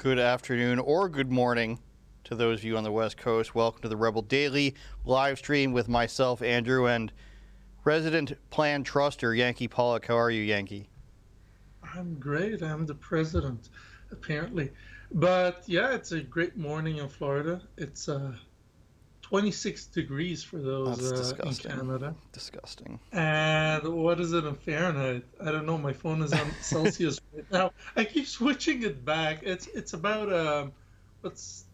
good afternoon or good morning to those of you on the West Coast. Welcome to the Rebel Daily live stream with myself, Andrew, and resident plan truster, Yankee Pollock. How are you, Yankee? I'm great. I'm the president, apparently. But yeah, it's a great morning in Florida. It's uh, 26 degrees for those uh, in Canada. Disgusting. And what is it in Fahrenheit? I don't know. My phone is on Celsius right now. I keep switching it back. It's it's about um, what's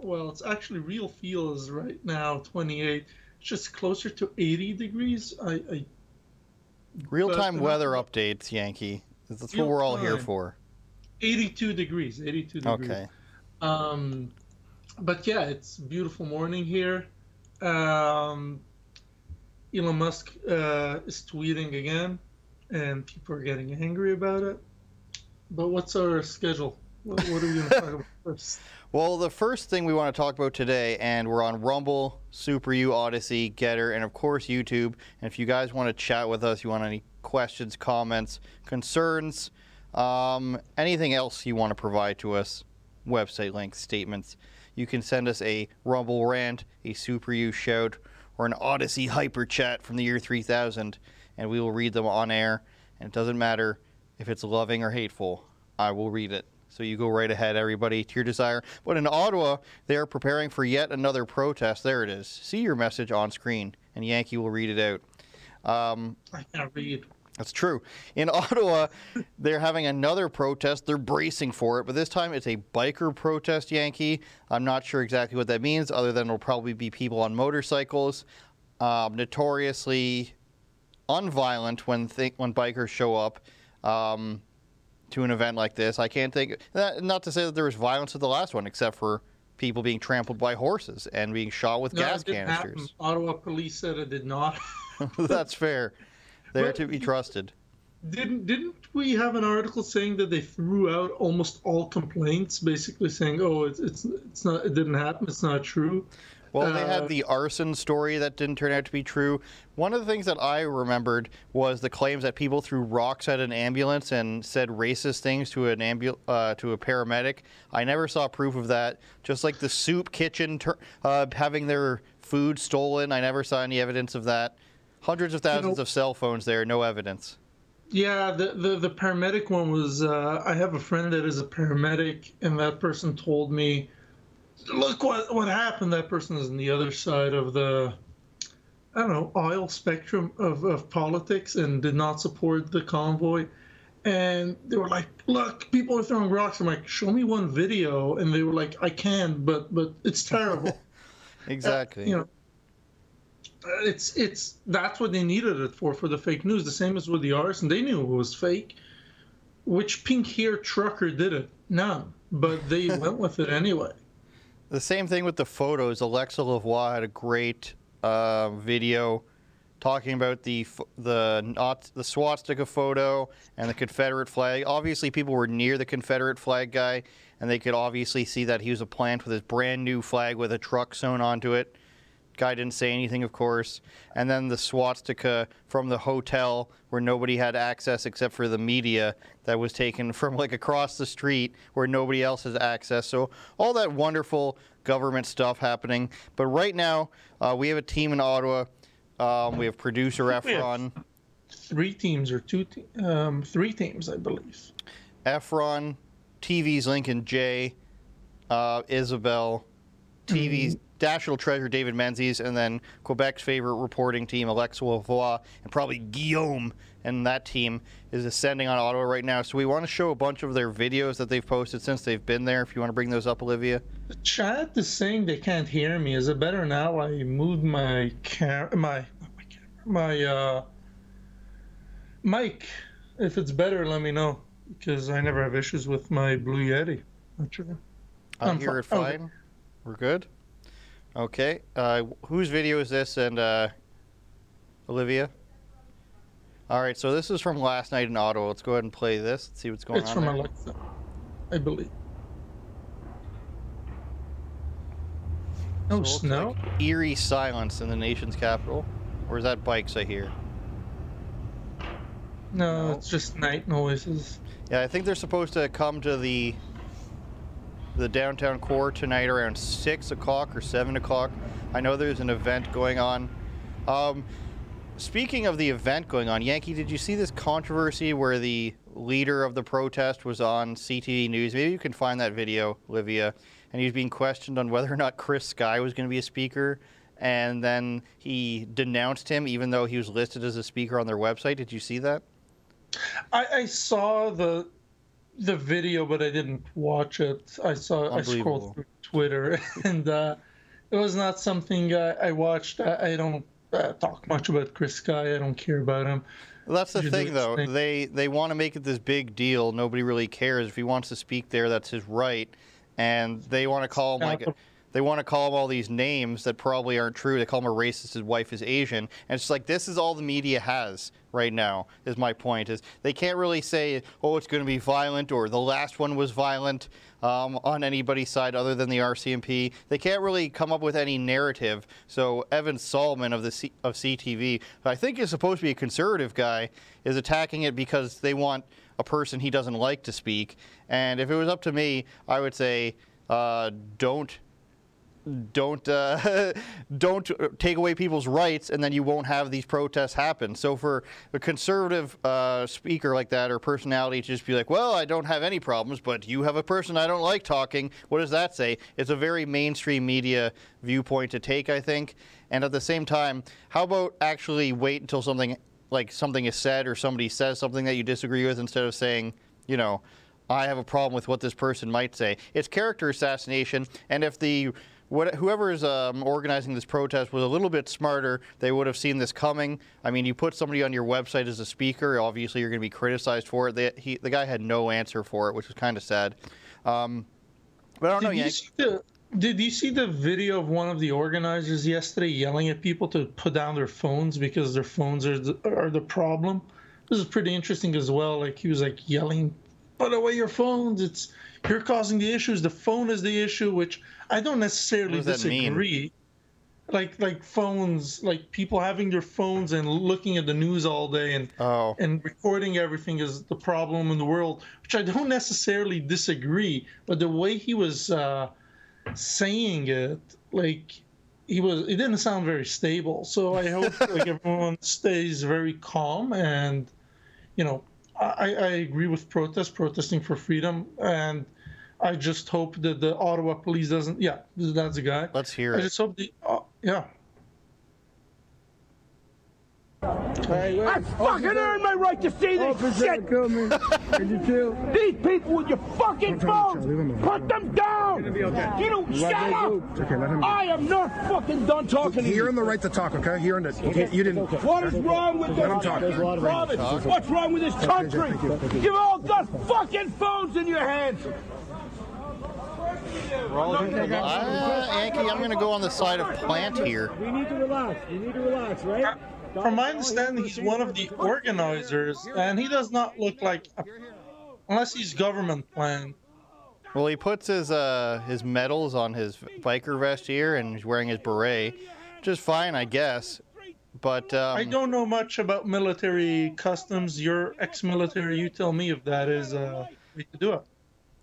well, it's actually real feel is right now 28. It's just closer to 80 degrees. I, I real time weather updates, Yankee. That's what we're all here for. 82 degrees. 82 degrees. Okay. Um, but yeah, it's beautiful morning here. Um, Elon Musk uh, is tweeting again, and people are getting angry about it. But what's our schedule? What, what are we going to talk about first? Well, the first thing we want to talk about today, and we're on Rumble, Super U, Odysee, Gettr, and of course YouTube. And if you guys want to chat with us, you want any questions, comments, concerns, um, anything else you want to provide to us, website links, statements, you can send us a Rumble rant, a Super U shout, or an Odysee hyper chat from the year 3000, and we will read them on air. And it doesn't matter if it's loving or hateful, I will read it. So you go right ahead, everybody, to your desire. But in Ottawa, they are preparing for yet another protest. There it is. See your message on screen, and Yankee will read it out. Um, I can't read. That's true. In Ottawa, they're having another protest. They're bracing for it, but this time it's a biker protest, Yankee. I'm not sure exactly what that means, other than it'll probably be people on motorcycles, um, notoriously unviolent when th- when bikers show up um, to an event like this. I can't think. Not to say that there was violence at the last one, except for people being trampled by horses and being shot with no, gas canisters. Happen. Ottawa police said it did not. That's fair. They're but to be trusted. Didn't didn't we have an article saying that they threw out almost all complaints, basically saying, "Oh, it's it's it's not, it didn't happen, it's not true." Well, they had uh, the arson story that didn't turn out to be true. One of the things that I remembered was the claims that people threw rocks at an ambulance and said racist things to an ambu- uh, to a paramedic. I never saw proof of that. Just like the soup kitchen ter- uh, having their food stolen, I never saw any evidence of that. Hundreds of thousands you know, of cell phones there, no evidence. Yeah, the, the, the paramedic one was. Uh, I have a friend that is a paramedic, and that person told me, "Look what what happened." That person is on the other side of the, I don't know, oil spectrum of, of politics, and did not support the convoy. And they were like, "Look, people are throwing rocks." I'm like, "Show me one video," and they were like, "I can, but but it's terrible." exactly. Uh, you know, it's it's that's what they needed it for for the fake news. The same as with the arson, they knew it was fake. Which pink hair trucker did it? None, but they went with it anyway. The same thing with the photos. Alexa Lavoie had a great uh, video talking about the the not the swastika photo and the Confederate flag. Obviously, people were near the Confederate flag guy, and they could obviously see that he was a plant with his brand new flag with a truck sewn onto it. Guy didn't say anything, of course. And then the swastika from the hotel where nobody had access except for the media that was taken from like across the street where nobody else has access. So all that wonderful government stuff happening. But right now, uh, we have a team in Ottawa. Um, we have producer Efron. Three teams or two, te- um, three teams, I believe. Efron, TV's Lincoln Jay, uh, Isabel, TV's national treasure David Menzies, and then Quebec's favorite reporting team, Alexa Lavoie, and probably Guillaume and that team is ascending on Ottawa right now. So we want to show a bunch of their videos that they've posted since they've been there. If you want to bring those up, Olivia. The chat is saying they can't hear me. Is it better now? I moved my car, my my my uh, mic. If it's better, let me know because I never have issues with my Blue Yeti. Not sure. I hear it fine. Okay. We're good. Okay. Uh, whose video is this? And uh, Olivia. All right. So this is from last night in Ottawa. Let's go ahead and play this. Let's see what's going it's on. It's from there. Alexa, I believe. No so snow. Like eerie silence in the nation's capital, or is that bikes I hear? No, no, it's just night noises. Yeah, I think they're supposed to come to the the downtown core tonight around six o'clock or seven o'clock. I know there's an event going on. Um, speaking of the event going on, Yankee, did you see this controversy where the leader of the protest was on CTV News? Maybe you can find that video, Olivia. And he was being questioned on whether or not Chris Sky was going to be a speaker. And then he denounced him, even though he was listed as a speaker on their website. Did you see that? I, I saw the the video, but I didn't watch it. I saw I scrolled through Twitter, and uh, it was not something I, I watched. I, I don't uh, talk much about Chris Sky. I don't care about him. Well, that's the thing, though. Thing. They they want to make it this big deal. Nobody really cares if he wants to speak there. That's his right, and they want to call him like. A, they want to call him all these names that probably aren't true. They call him a racist. His wife is Asian, and it's like this is all the media has right now. Is my point is they can't really say oh it's going to be violent or the last one was violent um, on anybody's side other than the RCMP. They can't really come up with any narrative. So Evan Solomon of the C- of CTV, I think is supposed to be a conservative guy, is attacking it because they want a person he doesn't like to speak. And if it was up to me, I would say uh, don't don't uh, don't take away people's rights, and then you won't have these protests happen. So for a conservative uh, speaker like that or personality to just be like, "Well, I don't have any problems, but you have a person I don't like talking," what does that say? It's a very mainstream media viewpoint to take, I think. And at the same time, how about actually wait until something like something is said or somebody says something that you disagree with instead of saying, you know. I have a problem with what this person might say. It's character assassination, and if the what, whoever is um, organizing this protest was a little bit smarter. They would have seen this coming. I mean, you put somebody on your website as a speaker, obviously you're going to be criticized for it. They, he, the guy had no answer for it, which was kind of sad. Um, but I don't did know. You see the, did you see the video of one of the organizers yesterday yelling at people to put down their phones because their phones are the, are the problem? This is pretty interesting as well. Like he was like yelling, "Put away your phones! It's you're causing the issues. The phone is the issue." Which I don't necessarily disagree. Like like phones, like people having their phones and looking at the news all day and oh. and recording everything is the problem in the world, which I don't necessarily disagree. But the way he was uh, saying it, like he was, it didn't sound very stable. So I hope like everyone stays very calm and, you know, I, I agree with protest, protesting for freedom, and I just hope that the Ottawa police doesn't. Yeah, that's the guy. Let's hear I it. I just hope the. Uh, yeah. I fucking earned my right to see this shit. Kill. Did you kill? These people with your fucking phones, put them down. You don't shut up. Okay, let him. I am not fucking done talking to He you. earned the right to talk, okay? He earned it. He can't- You didn't. What is wrong with Let him this talk. province? What's wrong with this country? You've all got fucking phones in your hands. Uh, Yankee, I'm going to go on the side of plant here. We need to relax. We need to relax, right? From my understanding, he's one of the organizers, and he does not look like, a, unless he's government planned. Well, he puts his uh, his medals on his biker vest here, and he's wearing his beret, which is fine, I guess. But um, I don't know much about military customs. You're ex-military. You tell me if that is a way to do it.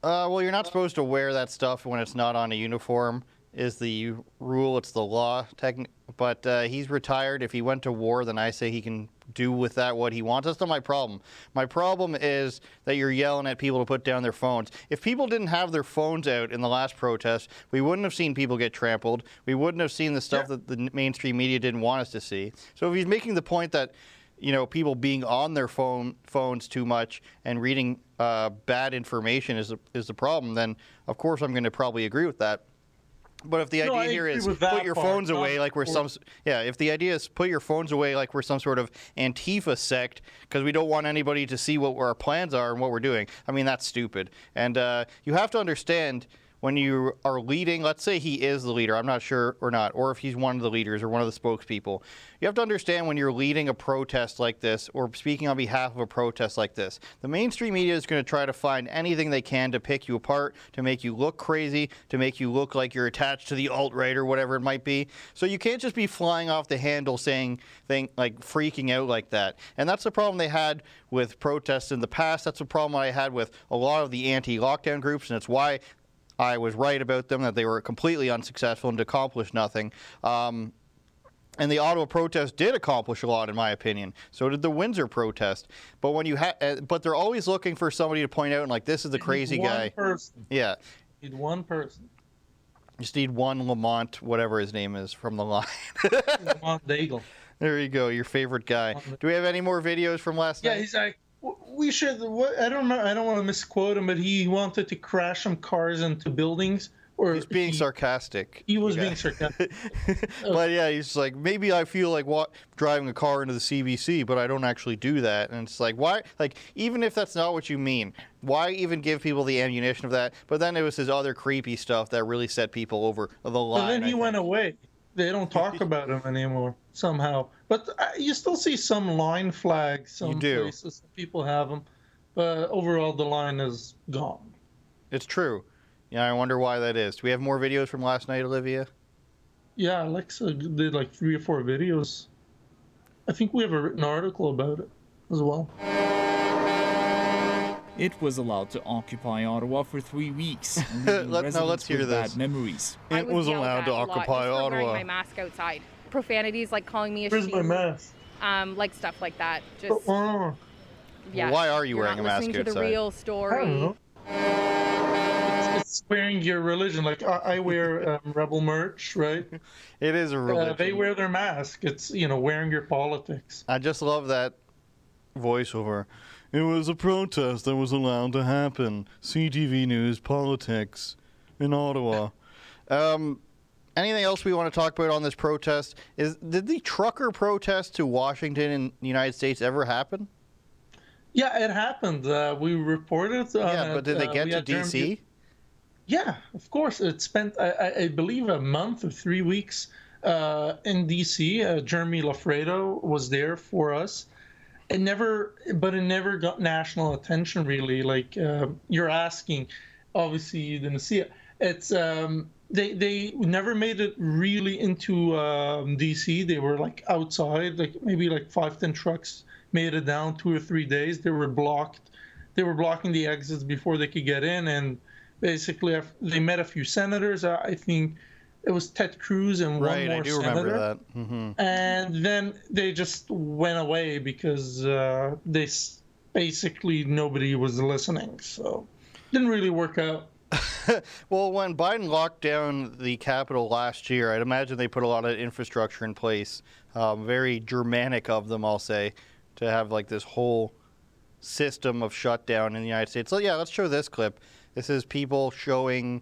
Uh, well, you're not supposed to wear that stuff when it's not on a uniform. Is the rule? It's the law. Techn- but uh, he's retired. If he went to war, then I say he can do with that what he wants. That's not my problem. My problem is that you're yelling at people to put down their phones. If people didn't have their phones out in the last protest, we wouldn't have seen people get trampled. We wouldn't have seen the stuff Yeah. that the mainstream media didn't want us to see. So if he's making the point that you know people being on their phone phones too much and reading uh, bad information is the, is the problem, then of course I'm going to probably agree with that. But if the No, idea I here is put your part, phones away like we're some, yeah. If the idea is put your phones away like we're some sort of Antifa sect because we don't want anybody to see what our plans are and what we're doing, I mean that's stupid. And uh, you have to understand when you are leading. Let's say he is the leader. I'm not sure or not, or if he's one of the leaders or one of the spokespeople. You have to understand when you're leading a protest like this or speaking on behalf of a protest like this, the mainstream media is going to try to find anything they can to pick you apart, to make you look crazy, to make you look like you're attached to the alt right or whatever it might be. So you can't just be flying off the handle saying thing like freaking out like that. And that's the problem they had with protests in the past. That's the problem I had with a lot of the anti-lockdown groups, and it's why I was right about them, that they were completely unsuccessful and accomplished nothing. Um, and the Ottawa protest did accomplish a lot, in my opinion. So did the Windsor protest. But when you ha- uh, but they're always looking for somebody to point out and like this is the crazy one guy. person. Yeah, Need one person. just need one Lamont, whatever his name is, from the line. Lamont Daigle. there you go, your favorite guy. Do we have any more videos from last Yeah, night? Yeah, he's like, "W- we should. What, I don't remember. I don't want to misquote him, but he wanted to crash some cars into buildings. Or He's being he, sarcastic. He was Yeah. being sarcastic. but yeah, he's like, maybe I feel like what driving a car into the CBC, but I don't actually do that. And it's like, why? Like, even if that's not what you mean, why even give people the ammunition of that? But then it was his other creepy stuff that really set people over the line. But then he went away. They don't talk about him anymore somehow. But uh, you still see some line flags. Some do. places people have them, but overall the line is gone. It's true. Yeah, I wonder why that is. Do we have more videos from last night, Olivia? Yeah, Alexa did like three or four videos. I think we have a written article about it as well. It was allowed to occupy Ottawa for three weeks. and Let, now let's hear with this. Bad memories. It was allowed to occupy just for Ottawa. Wearing my mask outside. Profanities like calling me a Where's she, my mask? um, like stuff like that. Just Oh, yeah. Why are you You're wearing not a mask listening to the outside? real I story. don't know. It's, it's wearing your religion. Like I, I wear um, rebel merch, right? It is a religion. Uh, they wear their mask. It's you know wearing your politics. I just love that voiceover. It was a protest that was allowed to happen. CTV News politics in Ottawa. Um, anything else we want to talk about on this protest? Is did the trucker protest to Washington in the United States ever happen? Yeah, it happened. Uh, we reported. On yeah, but did they Uh, get to DC? Yeah, of course. It spent, I, I, I believe, a month or three weeks uh, in DC. Uh, Jeremy Loffredo was there for us. It never, but it never got national attention really. Like uh, you're asking, obviously you didn't see it. It's um, they they never made it really into um, DC. They were like outside, like maybe like five ten trucks made it down two or three days. They were blocked. They were blocking the exits before they could get in, and basically they met a few senators. I think it was Ted Cruz and one Right, more I do senator. remember that. hmm And then they just went away because uh, they basically nobody was listening. So didn't really work out. Well, when Biden locked down the Capitol last year, I'd imagine they put a lot of infrastructure in place. Um, very Germanic of them, I'll say, to have like this whole system of shutdown in the United States. So yeah, let's show this clip. This is people showing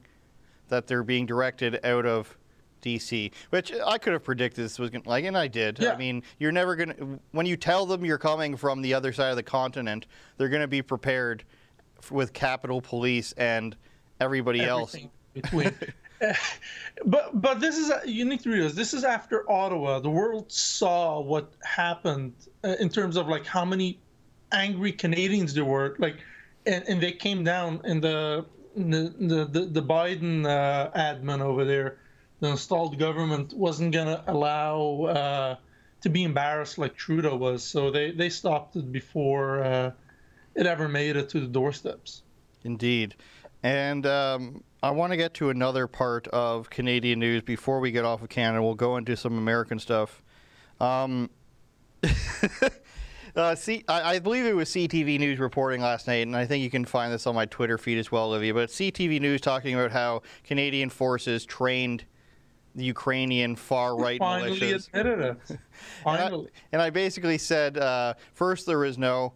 that they're being directed out of DC, which I could have predicted this was going to, like, and I did. Yeah. I mean, you're never going to, when you tell them you're coming from the other side of the continent, they're going to be prepared f- with Capitol Police and everybody else. Between. but but this is you need to realize this is after Ottawa. The world saw what happened uh, in terms of like how many angry Canadians there were. Like, and, and they came down in the the the, the, the Biden uh, admin over there, the installed government wasn't gonna allow uh, to be embarrassed like Trudeau was. So they they stopped it before uh, it ever made it to the doorsteps. Indeed. And um, I want to get to another part of Canadian news before we get off of Canada. We'll go into some American stuff. Um, uh, see, I, I believe it was CTV News reporting last night, and I think you can find this on my Twitter feed as well, Olivia. But CTV News talking about how Canadian forces trained the Ukrainian far right Finally militias. admitted it. And I, and I basically said, uh, first there was no,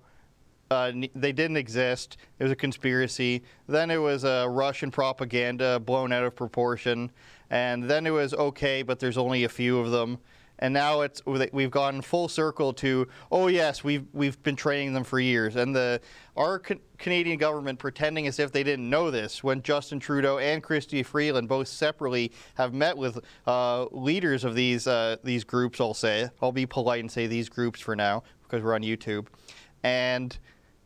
uh, they didn't exist. It was a conspiracy. Then it was uh, Russian propaganda blown out of proportion, and then it was okay, but there's only a few of them. And now it's we've gone full circle to oh yes we've we've been training them for years and the our ca- Canadian government pretending as if they didn't know this when Justin Trudeau and Christy Freeland both separately have met with uh, leaders of these uh, these groups. I'll say I'll be polite and say these groups for now because we're on YouTube, and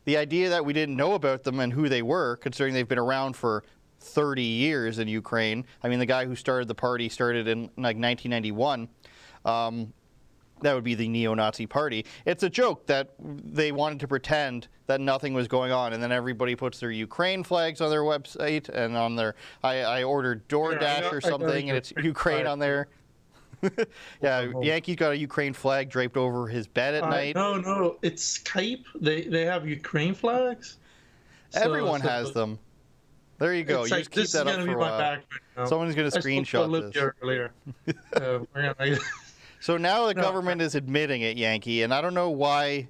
the idea that we didn't know about them and who they were, considering they've been around for 30 years in Ukraine. I mean, the guy who started the party started in like 1991. Um, that would be the neo-Nazi party. It's a joke that they wanted to pretend that nothing was going on, and then everybody puts their Ukraine flags on their website and on their. I, I ordered DoorDash Yeah, I know- or something, and it's Ukraine on there. yeah, Yankee's got a Ukraine flag draped over his bed at Uh, night. no, no, it's Skype. They they have Ukraine flags. Everyone so has them. There you go. You like, just keep that up for a while. now. Someone's going to I spoke to screenshot this. Earlier. uh, gonna- So now the No. government is admitting it, Yankee, and I don't know why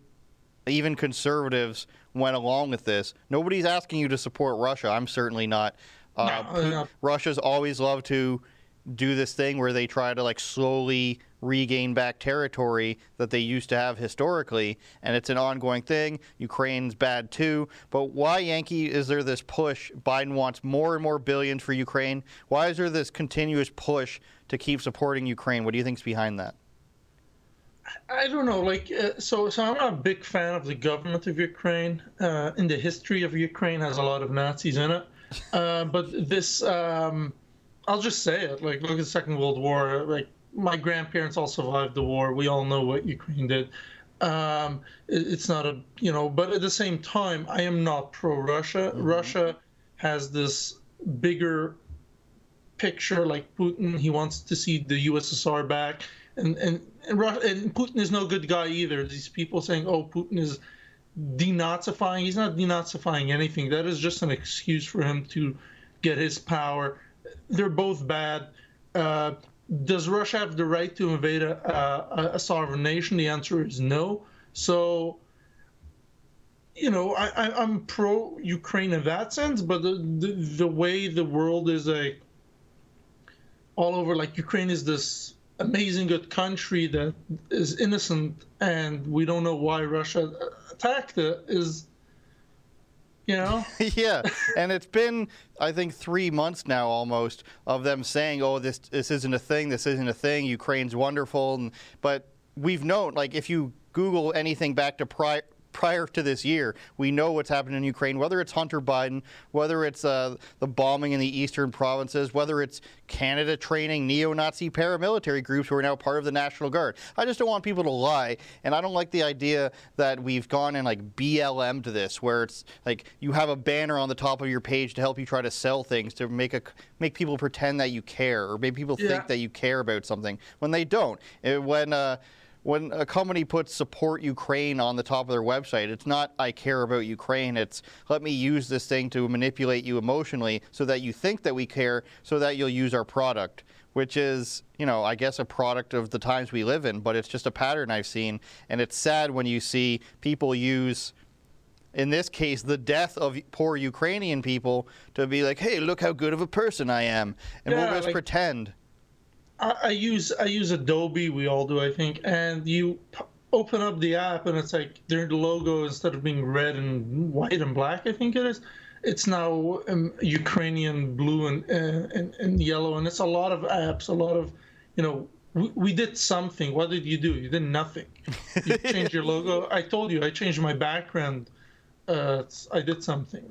even conservatives went along with this. Nobody's asking you to support Russia. I'm certainly not. Uh, no. Russia's always loved to do this thing where they try to like slowly regain back territory that they used to have historically, and it's an ongoing thing. Ukraine's bad too, but why Yankee is there this push? Biden wants more and more billions for Ukraine. Why is there this continuous push to keep supporting Ukraine? What do you think's behind that? I don't know. Like, uh, so, so I'm not a big fan of the government of Ukraine. Uh, in the history of Ukraine, has a lot of Nazis in it. Uh, but this, um, I'll just say it. Like, look at the Second World War. Like, my grandparents all survived the war. We all know what Ukraine did. Um, it, it's not a, you know, but at the same time, I am not pro-Russia. Russia has this bigger picture like Putin. He wants to see the USSR back, and and and, Ru- and Putin is no good guy either. These people saying, "Oh, Putin is denazifying." He's not denazifying anything. That is just an excuse for him to get his power. They're both bad. Uh, does Russia have the right to invade a, a, a sovereign nation? The answer is no. So you know, I, I'm pro Ukraine in that sense, but the, the the way the world is like all over, like Ukraine is this amazing good country that is innocent, and we don't know why Russia attacked it. Is you know, yeah, and it's been I think three months now almost of them saying, "Oh, this this isn't a thing. This isn't a thing. Ukraine's wonderful." And, but we've known, like, if you Google anything back to prior prior to this year, we know what's happened in Ukraine. Whether it's Hunter Biden, whether it's uh, the bombing in the eastern provinces, whether it's Canada training neo-Nazi paramilitary groups who are now part of the National Guard. I just don't want people to lie, and I don't like the idea that we've gone and like BLM to this, where it's like you have a banner on the top of your page to help you try to sell things to make a make people pretend that you care, or make people Yeah. think that you care about something when they don't. It- when uh, when a company puts support Ukraine on the top of their website, it's not I care about Ukraine. It's let me use this thing to manipulate you emotionally so that you think that we care, so that you'll use our product, which is, you know, I guess a product of the times we live in, but it's just a pattern I've seen. And it's sad when you see people use in this case, the death of poor Ukrainian people to be like, hey, look how good of a person I am. And Yeah, we'll just like- pretend. I, I use I use Adobe. We all do, I think. And you p- open up the app, and it's like their logo instead of being red and white and black, I think it is. It's now um, Ukrainian blue and, uh, and and yellow, and it's a lot of apps, a lot of, you know. We, we did something. What did you do? You did nothing. You changed your logo. I told you I changed my background. Uh, I did something.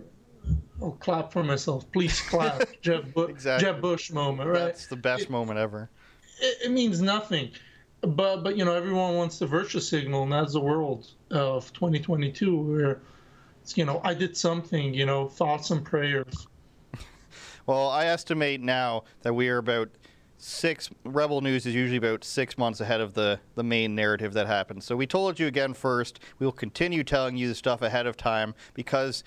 I'll clap for myself. Please clap. Jeb, Bu- Exactly. Jeb Bush moment, right? That's the best moment ever. It, it means nothing. But but you know everyone wants the virtue signal, and that's the world of 2022, where it's, you know I did something, you know, thoughts and prayers. Well, I estimate now that we are about six. Rebel News is usually about six months ahead of the, the main narrative that happens. So we told you again first. We'll continue telling you the stuff ahead of time because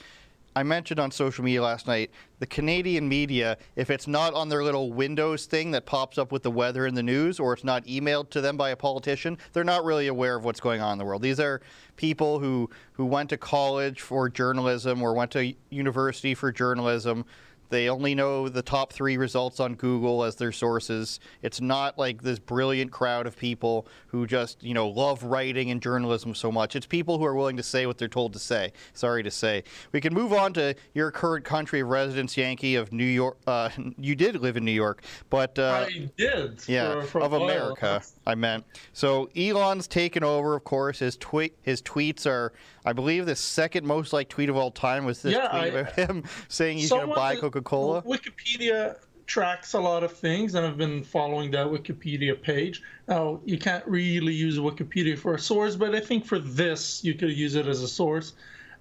I mentioned on social media last night the Canadian media, if it's not on their little Windows thing that pops up with the weather and the news, or it's not emailed to them by a politician, they're not really aware of what's going on in the world. These are people who, who went to college for journalism or went to university for journalism. They only know the top three results on Google as their sources. It's not like this brilliant crowd of people who just, you know, love writing and journalism so much. It's people who are willing to say what they're told to say. Sorry to say. We can move on to your current country of residence, Yankee, of New York. Uh, you did live in New York, but. Uh, I did. yeah, for, for of. America, I meant. So Elon's taken over, of course. His tweet, his tweets are, I believe, the second most liked tweet of all time was this Yeah, tweet I- about him saying he's going to buy that- Coca-Cola. Wikipedia tracks a lot of things, and I've been following that Wikipedia page. Now, you can't really use Wikipedia for a source, but I think for this, you could use it as a source.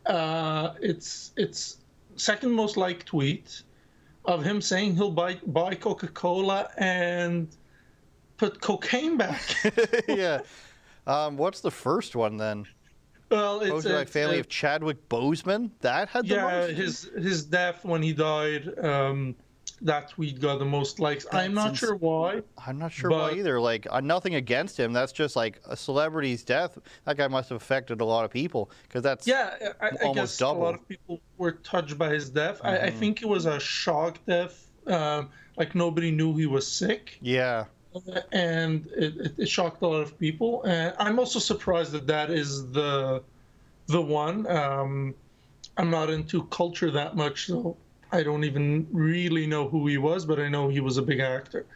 Uh, it's it's second most liked tweet of him saying he'll buy buy Coca Cola and put cocaine back. yeah. Um, what's the first one then? Well, it's, by it's, family uh, of Chadwick Boseman. That had the yeah, his his death when he died. Um, that tweet got the most likes. I'm not That's sure why. I'm not sure why either. Like, uh, nothing against him. That's just like a celebrity's death. That guy must have affected a lot of people because that's Yeah, I, I Almost guess double. a lot of people were touched by his death. I, Mm-hmm. I think it was a shock death. Um, like nobody knew he was sick, yeah. And it, it, shocked a lot of people. And I'm also surprised that that is the the one. Um, I'm not into culture that much, so I don't even really know who he was, but I know he was a big actor.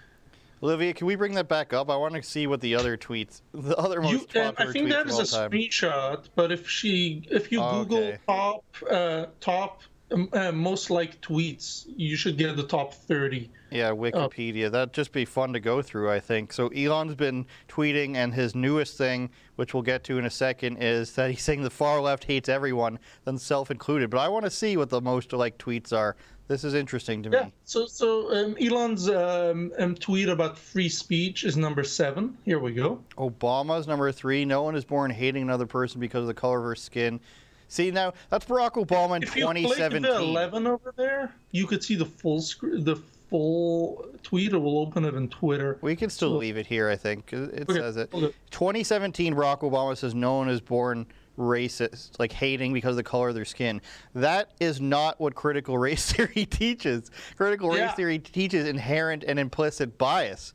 Olivia, can we bring that back up? I want to see what the other tweets, the other most You, popular I think that of a time. screenshot, but if she, if you Oh, Google okay. top, uh, top um, uh, most liked tweets, you should get the top thirty. Yeah, Oh. Wikipedia. That'd just be fun to go through, I think. So Elon's been tweeting, and his newest thing, which we'll get to in a second, is that he's saying the far left hates everyone, then self included. But I want to see what the most liked tweets are. This is interesting to me. Yeah. So, so um, Elon's um, um, tweet about free speech is number seven. Here we go. Obama's number three. No one is born hating another person because of the color of her skin. See now, that's Barack Obama in If you click 2017. the eleven over there, you could see the full screen, the full tweet. We'll open it in Twitter. We can still leave it here, I think. It Okay, says it. okay. 2017, Barack Obama says no one is born racist, like hating because of the color of their skin. That is not what critical race theory teaches. Critical race theory teaches inherent and implicit bias,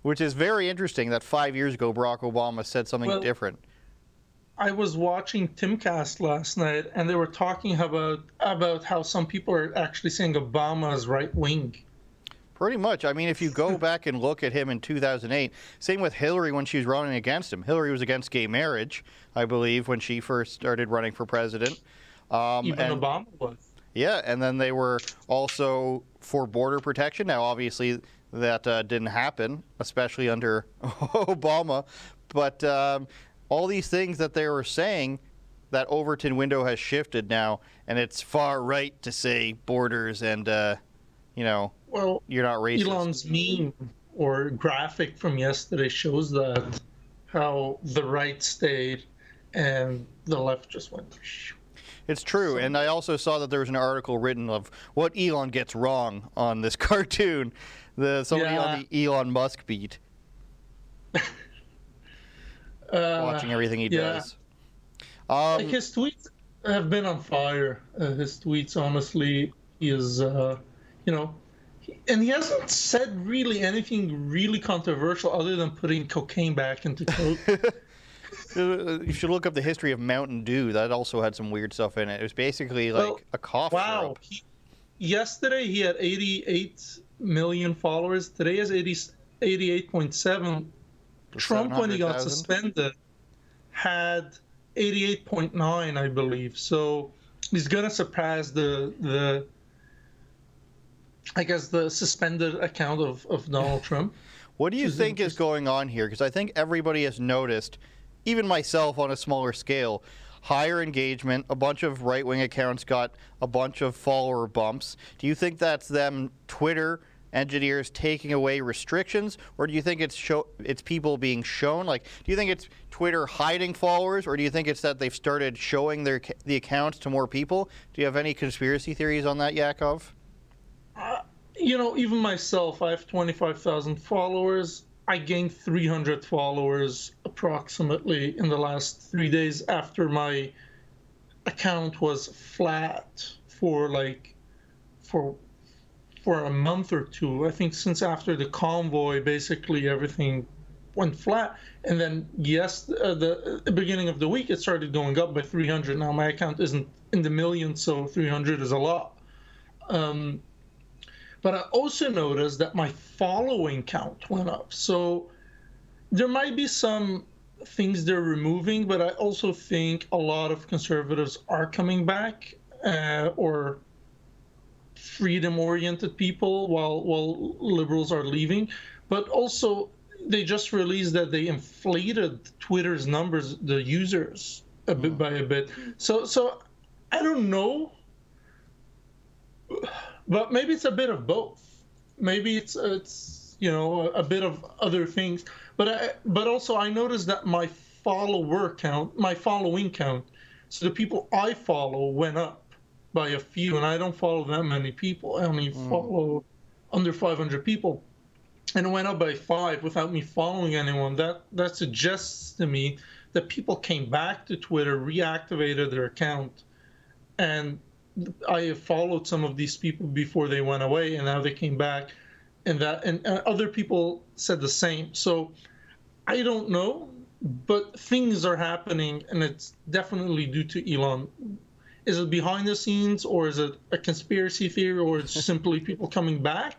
which is very interesting that five years ago Barack Obama said something Well, different. I was watching Timcast last night, and they were talking about about how some people are actually saying Obama is right wing. Pretty much. I mean, if you go back and look at him in 2008, same with Hillary when she was running against him. Hillary was against gay marriage, I believe, when she first started running for president. Um, Even and- Obama was. Yeah, and then they were also for border protection. Now, obviously, that uh, didn't happen, especially under Obama. But um, all these things that they were saying, that Overton window has shifted now, and it's far right to say borders and, uh, you know, Well, you're not racist. Elon's meme or graphic from yesterday shows that how the right stayed and the left just went. It's true, and I also saw that there was an article written of what Elon gets wrong on this cartoon. The somebody on the Elon Musk beat, Uh, watching everything he yeah. does. Um, like his tweets have been on fire. Uh, his tweets, honestly, is uh, you know, and he hasn't said really anything really controversial other than putting cocaine back into coke. You should look up the history of Mountain Dew. That also had some weird stuff in it. It was basically like Well, a cough wow. syrup. He, yesterday he had 88 million followers. Today is 80, 88.7. Trump, when he got 700,000? suspended, had 88.9, I believe. So he's gonna surpass the the. I guess the suspended account of, of Donald Trump. What do you think is going on here? Because I think everybody has noticed, even myself on a smaller scale, higher engagement. A bunch of right wing accounts got a bunch of follower bumps. Do you think that's them Twitter engineers taking away restrictions, or do you think it's show it's people being shown? Like, do you think it's Twitter hiding followers, or do you think it's that they've started showing their the accounts to more people? Do you have any conspiracy theories on that, Yakov? You know, even myself, I have 25,000 followers. I gained 300 followers approximately in the last three days after my account was flat for like for for a month or two. I think since after the convoy, basically everything went flat. And then yes, uh, the, the beginning of the week it started going up by 300. Now my account isn't in the millions, so 300 is a lot. Um, but I also noticed that my following count went up. So there might be some things they're removing, but I also think a lot of conservatives are coming back uh, or freedom-oriented people, while while liberals are leaving. But also, they just released that they inflated Twitter's numbers, the users, a bit by a bit. So so, I don't know, but maybe it's a bit of both. Maybe it's it's you know a, bit of other things. But I, but also I noticed that my follower count, my following count, so the people I follow went up by a few, and I don't follow that many people. I only mm. follow under 500 people, and it went up by five without me following anyone. That that suggests to me that people came back to Twitter, reactivated their account, and I have followed some of these people before they went away, and now they came back, and that and, and other people said the same. So I don't know, but things are happening, and it's definitely due to Elon. Is it behind the scenes, or is it a conspiracy theory, or it's simply people coming back?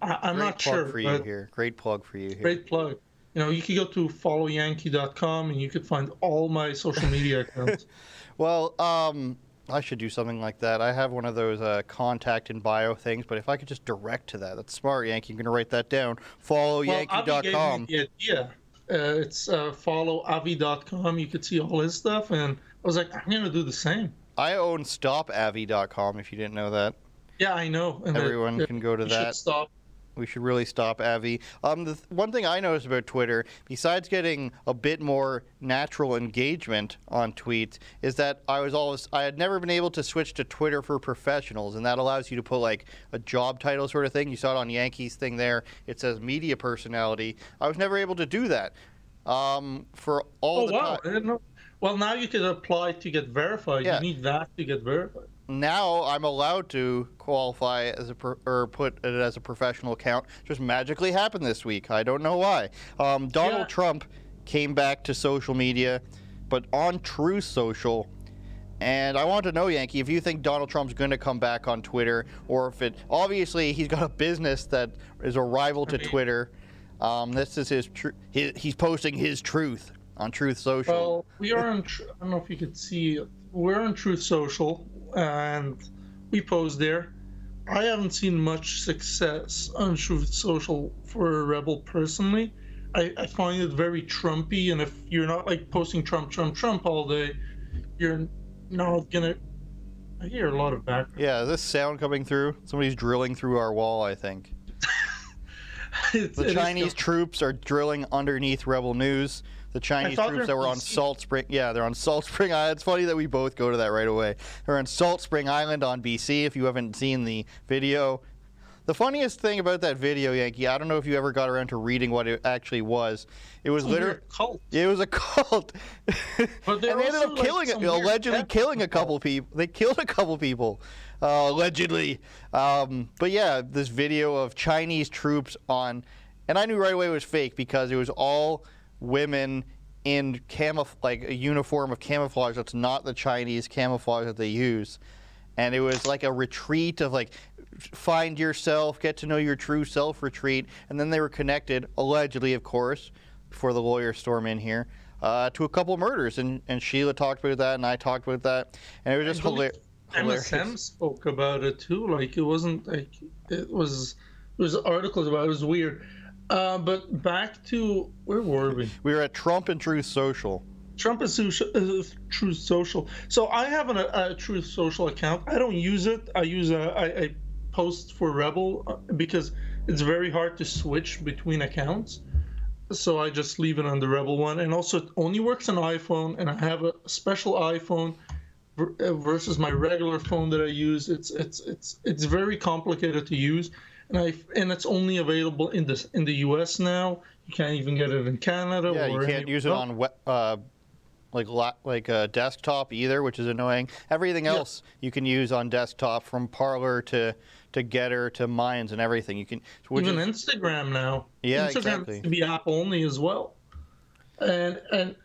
I, I'm Great not plug sure. for you here. Great plug for you here. Great plug. You know, you could go to followyankee.com and you could find all my social media accounts. Well, um, I should do something like that. I have one of those uh, contact and bio things, but if I could just direct to that, that's smart, Yankee. I'm going to write that down. Well, gave me Followyankee.com. the idea. Uh, it's uh, followavi.com. You could see all his stuff, and I was like, I'm gonna do the same. I own stopavi.com if you didn't know that. Yeah, I know. And Everyone that can go to that. Stop. We should really stop Avi. Um, the th- one thing I noticed about Twitter, besides getting a bit more natural engagement on tweets, is that I was always I had never been able to switch to Twitter for professionals, and that allows you to put like a job title sort of thing. You saw it on Yankees thing there. It says media personality. I was never able to do that. Um, for all Oh the wow! time. I didn't know. Well, now you can apply to get verified. Yeah. You need that to get verified. Now I'm allowed to qualify as a pro- or put it as a professional account. Just magically happened this week. I don't know why. Um, Donald Yeah. Trump came back to social media, but on True Social. And I want to know, Yankee, if you think Donald Trump's going to come back on Twitter, or if it obviously he's got a business that is a rival to Twitter. Um, this is his, tr- his he's posting his truth on Truth Social. Well, we are on. Tr- I don't know if you could see. We're on Truth Social, and we post there. I haven't seen much success on Truth Social for a rebel personally. I, I find it very Trumpy, and if you're not like posting Trump, Trump, Trump all day, you're not gonna. I hear a lot of background. yeah, is this sound coming through? Somebody's drilling through our wall, I think. The Chinese troops are drilling underneath Rebel News. The Chinese troops that were on Salt Spring, yeah, they're on Salt Spring Island. It's funny that we both go to that right away. They're on Salt Spring Island on BC. If you haven't seen the video, the funniest thing about that video, Yankee, I don't know if you ever got around to reading what it actually was. It was literally. cult. It was a cult, But they ended up killing, allegedly killing a couple people. They killed a couple people, uh, allegedly. Um, but yeah, this video of Chinese troops on, and I knew right away it was fake because it was all women in camouf like a uniform of camouflage that's not the Chinese camouflage that they use, and it was like a retreat of like find yourself, get to know your true self retreat, and then they were connected allegedly, of course, before the lawyers storm in here. Uh, to a couple murders, and, and Sheila talked about that, and I talked about that, and it was just hilarious. MSM spoke about it too. Like it wasn't like it was. There was articles about it. It was weird. Uh, but back to where were we? We were at Trump and Truth Social. Trump is social, uh, Truth Social. So I have an, a, a Truth Social account. I don't use it. I use a I, I post for Rebel uh, because it's very hard to switch between accounts. So I just leave it on the Rebel one, and also it only works on iPhone, and I have a special iPhone uh, versus my regular phone that I use. It's it's it's it's very complicated to use, and I and it's only available in the in the U.S. now. You can't even get it in Canada. Yeah, you can't use it on we- uh, like la- like a desktop either, which is annoying. Everything else you can use on desktop, from Parler to to Gettr to Minds and everything. You can even is- Instagram now. Yeah, Instagram exactly. to be app only as well. And and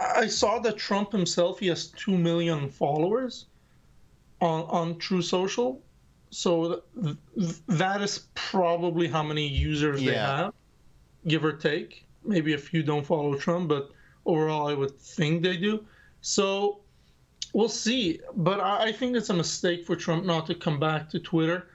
I saw that Trump himself he has two million followers on on True Social, so th- th- that is probably how many users they have, give or take. Maybe a few don't follow Trump, but overall I would think they do. So We'll see, but I, I think it's a mistake for Trump not to come back to Twitter.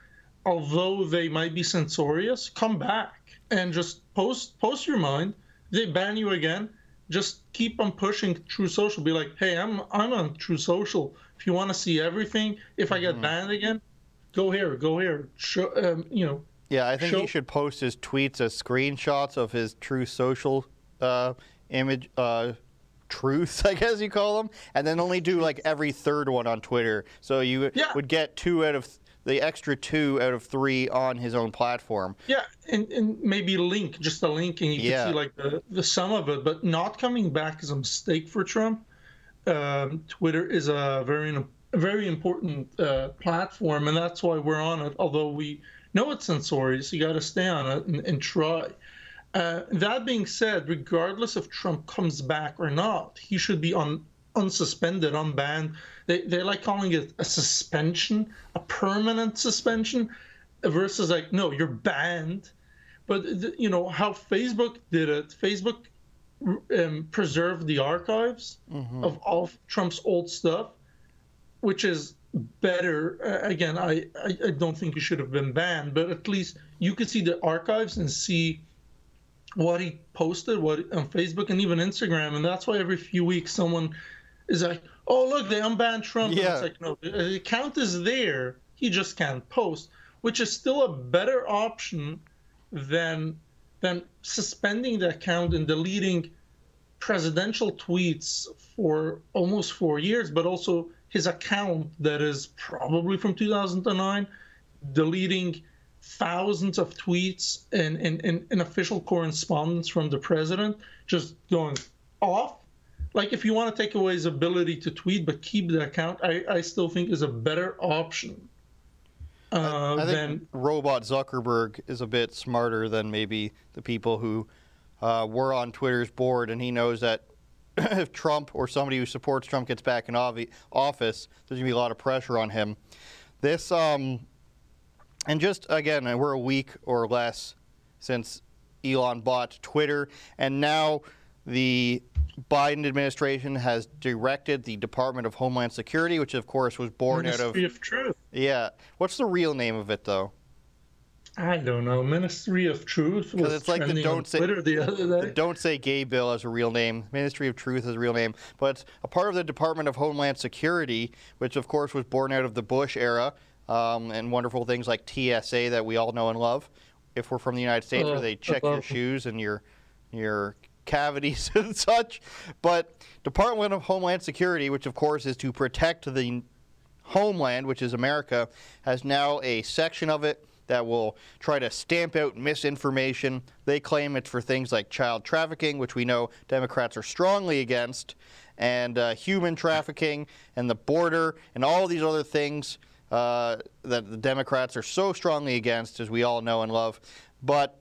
Although they might be censorious, come back and just post post your mind. They ban you again, just keep on pushing True Social. Be like, hey, I'm I'm on True Social. If you want to see everything, if I get mm-hmm. banned again, go here, go here. Show, um, you know, Yeah, I think he should post his tweets as screenshots of his true social uh, image, uh, truths, I guess you call them, and then only do like every third one on Twitter. So you Yeah. would get two out of the extra two out of three on his own platform. Yeah, and, and maybe link, just a link, and you Yeah. can see like the, the sum of it. But not coming back is a mistake for Trump. Um, Twitter is a very a very important uh, platform, and that's why we're on it. Although we know it's censorious, you got to stay on it and, and try. Uh, that being said, regardless if Trump comes back or not, he should be on unsuspended, unbanned. They they like calling it a suspension, a permanent suspension, versus like no, you're banned. But you know how Facebook did it. Facebook um, preserved the archives of all Trump's old stuff, which is better. Uh, again, I, I I don't think he should have been banned, but at least you could see the archives and see what he posted, what on Facebook and even Instagram, and that's why every few weeks someone is like, "Oh, look, they unbanned Trump." And Yeah. it's like, no, the account is there. He just can't post, which is still a better option than than suspending the account and deleting presidential tweets for almost four years, but also his account that is probably from 2009, deleting thousands of tweets and, and, and, and official correspondence from the president, just going off. Like, if you want to take away his ability to tweet but keep the account, I, I still think is a better option. Uh, I think than Robot Zuckerberg is a bit smarter than maybe the people who uh, were on Twitter's board, and he knows that if Trump or somebody who supports Trump gets back in office, there's gonna be a lot of pressure on him. This, um, and just again, we're a week or less since Elon bought Twitter, and now the Biden administration has directed the Department of Homeland Security, which of course was born out of Ministry of Truth. yeah. What's the real name of it though? I don't know. Ministry of Truth was it's like the don't say- Twitter the other The day. Don't Say Gay Bill as a real name. Ministry of Truth is a real name. But a part of the Department of Homeland Security, which of course was born out of the Bush era um, and wonderful things like TSA that we all know and love. If we're from the United States, where Oh, they check your shoes and your your cavities and such. But Department of Homeland Security, which of course is to protect the homeland, which is America, has now a section of it that will try to stamp out misinformation. They claim it's for things like child trafficking, which we know Democrats are strongly against, and uh, human trafficking, and the border, and all these other things uh, that the Democrats are so strongly against, as we all know and love. But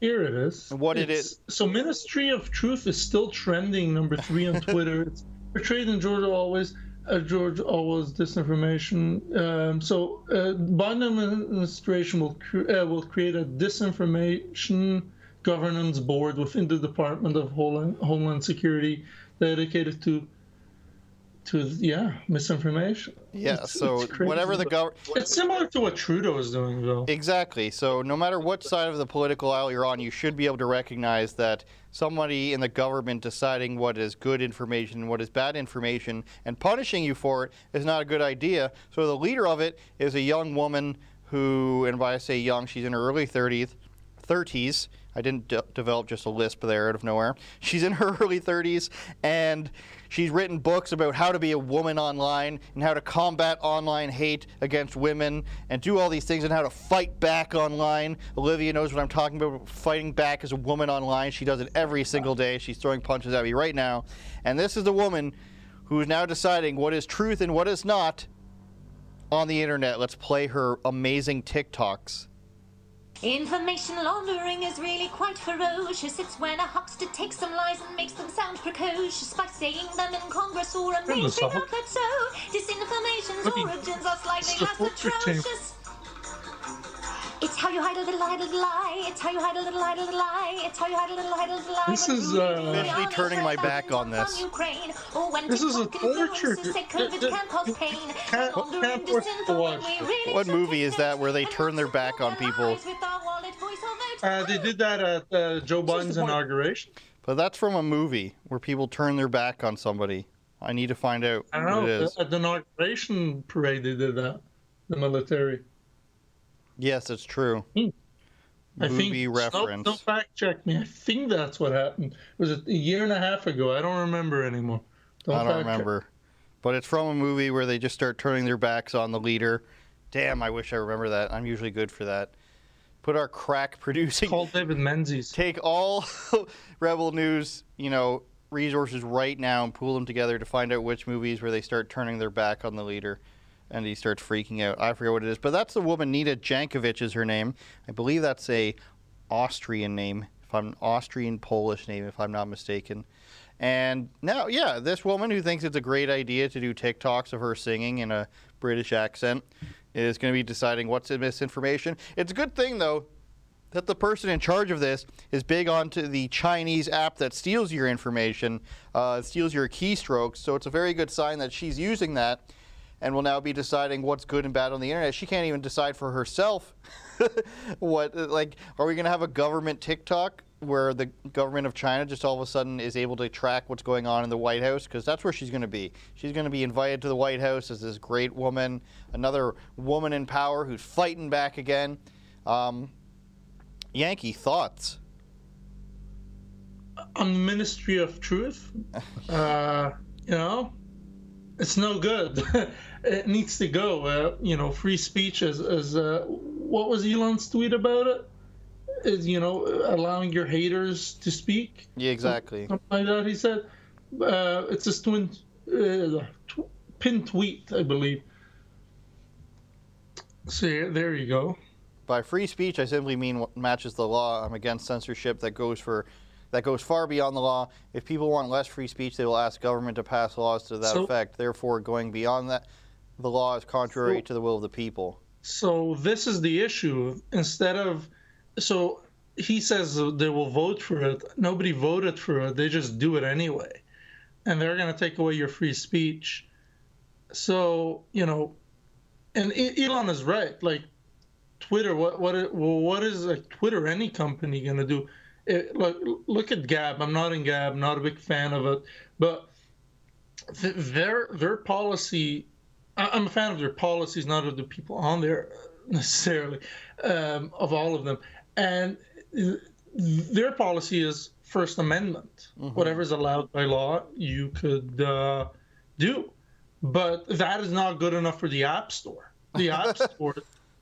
Here it is. What it It's- So Ministry of Truth is still trending number three on Twitter. it's portrayed in George Orwell's. Uh, George Orwell's disinformation. Um, so uh, Biden administration will cre- uh, will create a disinformation governance board within the Department of Homeland, Homeland Security dedicated to to yeah misinformation. yeah, It's- so it's crazy, whatever the government. It's similar to what Trudeau is doing, though. Exactly. So no matter what side of the political aisle you're on, you should be able to recognize that somebody in the government deciding what is good information and what is bad information and punishing you for it is not a good idea. So the leader of it is a young woman who, and by I say young, she's in her early 30s. 30s. I didn't de- develop just a lisp there out of nowhere. She's in her early 30s and she's written books about how to be a woman online and how to combat online hate against women and do all these things and how to fight back online. Olivia knows what I'm talking about fighting back as a woman online. She does it every single day. She's throwing punches at me right now. And this is the woman who is now deciding what is truth and what is not on the internet. Let's play her amazing TikToks. Information laundering is really quite ferocious. It's when a huckster takes some lies and makes them sound precocious by saying them in Congress or a From the mainstream outlet. So, disinformation's origins are slightly less the portrait chamber. atrocious. It's how you hide a little, hide a little lie. It's how you hide a little, hide a little lie. It's how you hide a little, hide a little lie. This When is, you uh, really turning my back on this. Ukraine. Or when This is a torture. influencers say Th- COVID th- can cause you pain. can't- Laundering can't force disinfo to when watch we this. really What movie is that where they turn their back on people? Uh, they did that at uh, Joe Biden's inauguration. But that's from a movie where people turn their back on somebody. I need to find out I don't what know. it is. At the inauguration parade, they did that. The military. Yes, it's true. Hmm. I Movie think. reference. Don't, don't fact check me. I think that's what happened. It Was a year and a half ago? I don't remember anymore. Don't I don't fact check. remember. But it's from a movie where they just start turning their backs on the leader. Damn, I wish I remember that. I'm usually good for that. Put our crack producing Call David Menzies. take all Rebel News, you know, resources right now and pool them together to find out which movies where they start turning their back on the leader and he starts freaking out. I forget what it is, but that's the woman Nina Jankowicz is her name. I believe that's a Austrian name, if I'm Austrian Polish name, if I'm not mistaken. And now, yeah, this woman who thinks it's a great idea to do TikToks of her singing in a British accent is going to be deciding what's misinformation. It's a good thing, though, that the person in charge of this is big onto the Chinese app that steals your information, uh, steals your keystrokes. So it's a very good sign that she's using that and will now be deciding what's good and bad on the internet. She can't even decide for herself what, like, are we going to have a government TikTok where the government of China just all of a sudden is able to track what's going on in the White House? Because that's where she's going to be. She's going to be invited to the White House as this great woman, another woman in power who's fighting back again. Um, Yankee thoughts? on the Ministry of Truth, uh, you know, it's no good. it needs to go. Uh, you know, free speech is, is uh, what was Elon's tweet about it? Is you know allowing your haters to speak. Yeah, exactly. Something like that. He said uh, it's a twin uh, tw- pin tweet, I believe. So yeah, there you go. By free speech, I simply mean what matches the law. I'm against censorship that goes for that goes far beyond the law. If people want less free speech, they will ask government to pass laws to that So- effect. Therefore, going beyond that, the law is contrary So- to the will of the people. So this is the issue. Instead of, so he says they will vote for it. Nobody voted for it. They just do it anyway, and they're going to take away your free speech. So you know, and Elon is right. Like Twitter, what what what is like Twitter? Any company going to do? It, look look at Gab. I'm not in Gab. Not a big fan of it, but th- their their policy I- I'm a fan of their policies, not of the people on there necessarily, um, of all of them. And th- their policy is First Amendment. Whatever is allowed by law, you could uh, do. But that is not good enough for the App Store. The App Store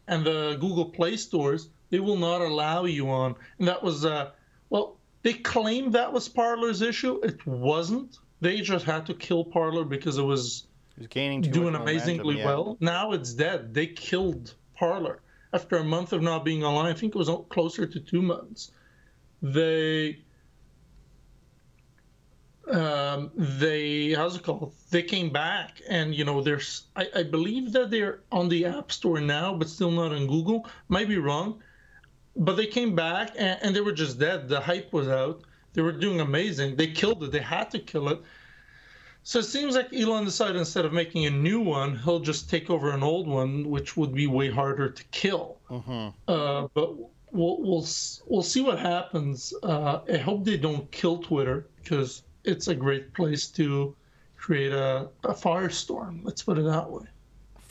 and the Google Play stores, they will not allow you on. And that was, uh, well, they claimed that was Parler's issue. It wasn't. They just had to kill Parler because it was He's gaining too doing much momentum, amazingly yeah. well. Now it's dead. They killed Parler after a month of not being online. I think it was closer to two months. They, um, they how's it called? They came back, and you know, there's I, I believe that they're on the App Store now, but still not on Google. Might be wrong, but they came back and, and they were just dead. The hype was out. They were doing amazing. They killed it. They had to kill it. So it seems like Elon decided instead of making a new one, he'll just take over an old one, which would be way harder to kill. Uh, but we'll we'll we'll see what happens. Uh, I hope they don't kill Twitter because it's a great place to create a, a firestorm. Let's put it that way.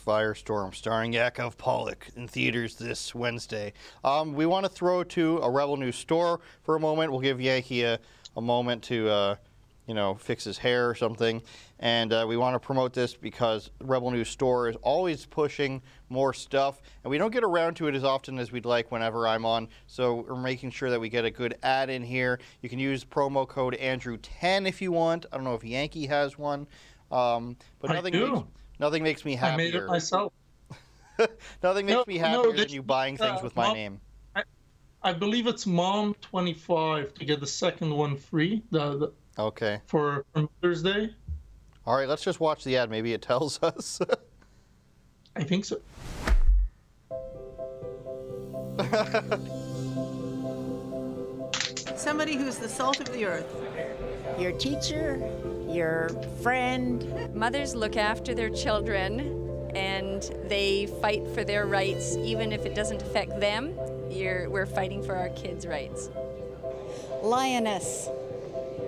Firestorm, starring Yakov Pollock in theaters this Wednesday. Um, we want to throw to a Rebel News store for a moment. We'll give Yankee a, a moment to, uh, you know, fix his hair or something. And uh, we want to promote this because Rebel News store is always pushing more stuff, and we don't get around to it as often as we'd like whenever I'm on. So we're making sure that we get a good ad in here. You can use promo code Andrew10 if you want. I don't know if Yankee has one, um, but I nothing do. makes nothing makes me happier. I made it myself. Nothing makes No, me happier this- than you buying things uh, with my Mom- name. I believe it's Mom twenty five to get the second one free. The, the Okay. for for Mother's Day. All right, let's just watch the ad. Maybe it tells us. I think so. Somebody who's the salt of the earth. Your teacher, your friend. Mothers look after their children and they fight for their rights, even if it doesn't affect them. You're, we're fighting for our kids' rights. Lioness.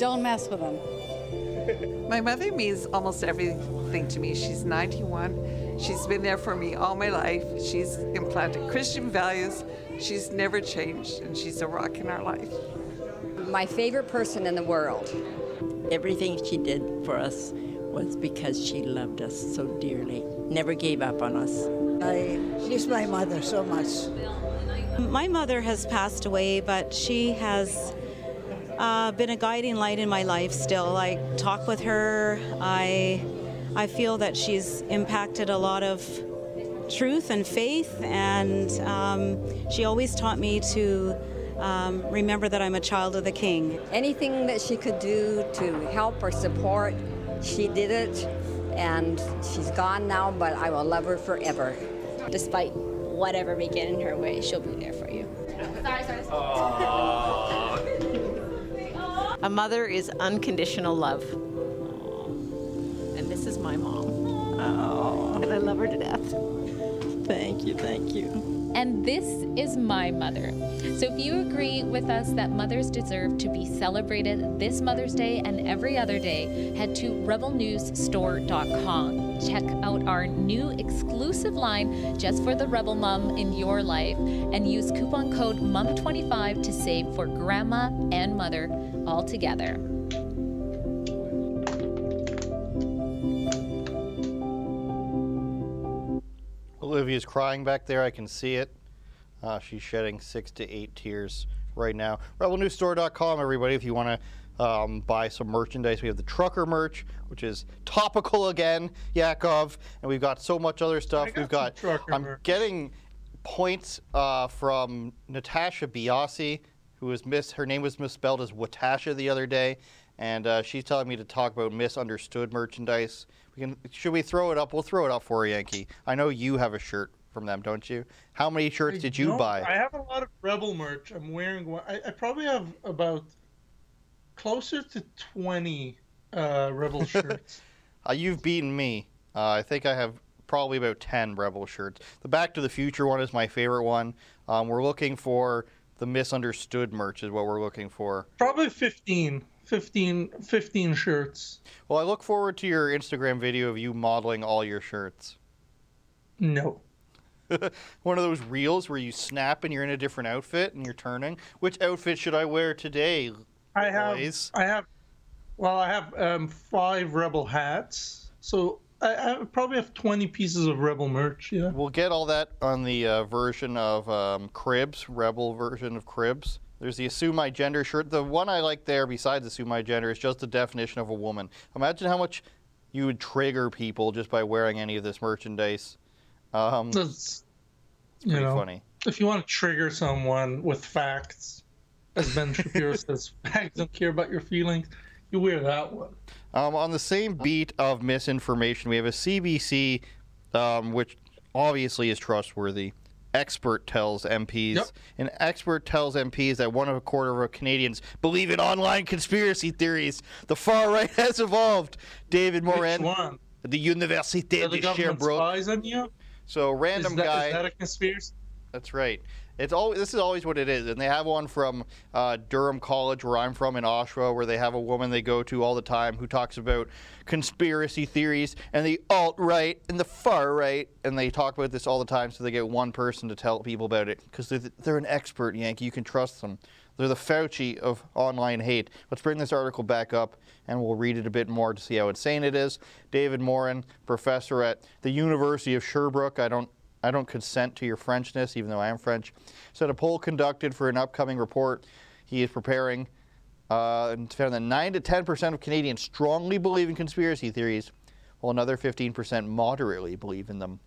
Don't mess with them. My mother means almost everything to me. She's 91. She's been there for me all my life. She's implanted Christian values. She's never changed, and she's a rock in our life. My favorite person in the world. Everything she did for us was because she loved us so dearly, never gave up on us. I, she's my mother so much. My mother has passed away, but she has uh, been a guiding light in my life still. I talk with her. I, I feel that she's impacted a lot of truth and faith, and um, she always taught me to um, remember that I'm a child of the King. Anything that she could do to help or support, she did it, and she's gone now, but I will love her forever. Despite whatever may get in her way, she'll be there for you. Sorry, sorry. A mother is unconditional love. And this is my mom. Oh. And I love her to death. Thank you, thank you. And this is my mother. So if you agree with us that mothers deserve to be celebrated this Mother's Day and every other day, head to rebelnewsstore.com. Check out our new exclusive line just for the rebel mom in your life and use coupon code MOM25 to save for grandma and mother all together. Olivia's crying back there. I can see it. Uh, she's shedding six to eight tears right now. RebelNewsStore.com, everybody, if you want to um, buy some merchandise. We have the trucker merch, which is topical again, Yakov, and we've got so much other stuff. got We've got. I'm merch. getting points uh, from Natasha Biasi, who was miss. Her name was misspelled as Watasha the other day, and uh, she's telling me to talk about misunderstood merchandise. We can. Should we throw it up? We'll throw it up for you, Yankee. I know you have a shirt from them, don't you? How many shirts did you buy? I have a lot of Rebel merch. I'm wearing one. I, I probably have about closer to 20 uh, Rebel shirts. Uh, you've beaten me. Uh, I think I have probably about 10 Rebel shirts. The Back to the Future one is my favorite one. Um, we're looking for the misunderstood merch, is what we're looking for. Probably 15. 15, 15 shirts. Well, I look forward to your Instagram video of you modeling all your shirts. No. one of those reels where you snap and you're in a different outfit and you're turning. Which outfit should I wear today? I have, boys? I have, well, I have um, five Rebel hats. So I, I probably have 20 pieces of Rebel merch. Yeah. We'll get all that on the uh, version of um, Cribs, Rebel version of Cribs. There's the Assume My Gender shirt. The one I like there, besides Assume My Gender, is just the definition of a woman. Imagine how much you would trigger people just by wearing any of this merchandise. Um, That's, you pretty know, funny. if you want to trigger someone with facts, as Ben Shapiro says, facts don't care about your feelings, you wear that one. Um, on the same beat of misinformation, we have a CBC, um, which obviously is trustworthy. Expert tells MPs. Yep. An expert tells MPs that one of a quarter of Canadians believe in online conspiracy theories. The far right has evolved. David Morin, Which one? the Université Are de Sherbrooke. spies on you? So random is that, guy. Is that a conspiracy? That's right. It's always this is always what it is, and they have one from uh, Durham College, where I'm from in Oshawa, where they have a woman they go to all the time who talks about conspiracy theories and the alt right and the far right, and they talk about this all the time. So they get one person to tell people about it because they're, they're an expert, Yankee. You can trust them. They're the Fauci of online hate. Let's bring this article back up and we'll read it a bit more to see how insane it is. David Morin, professor at the University of Sherbrooke. I don't I don't consent to your Frenchness, even though I am French. Said a poll conducted for an upcoming report he is preparing uh, found that 9 to 10% of Canadians strongly believe in conspiracy theories, while another 15% moderately believe in them.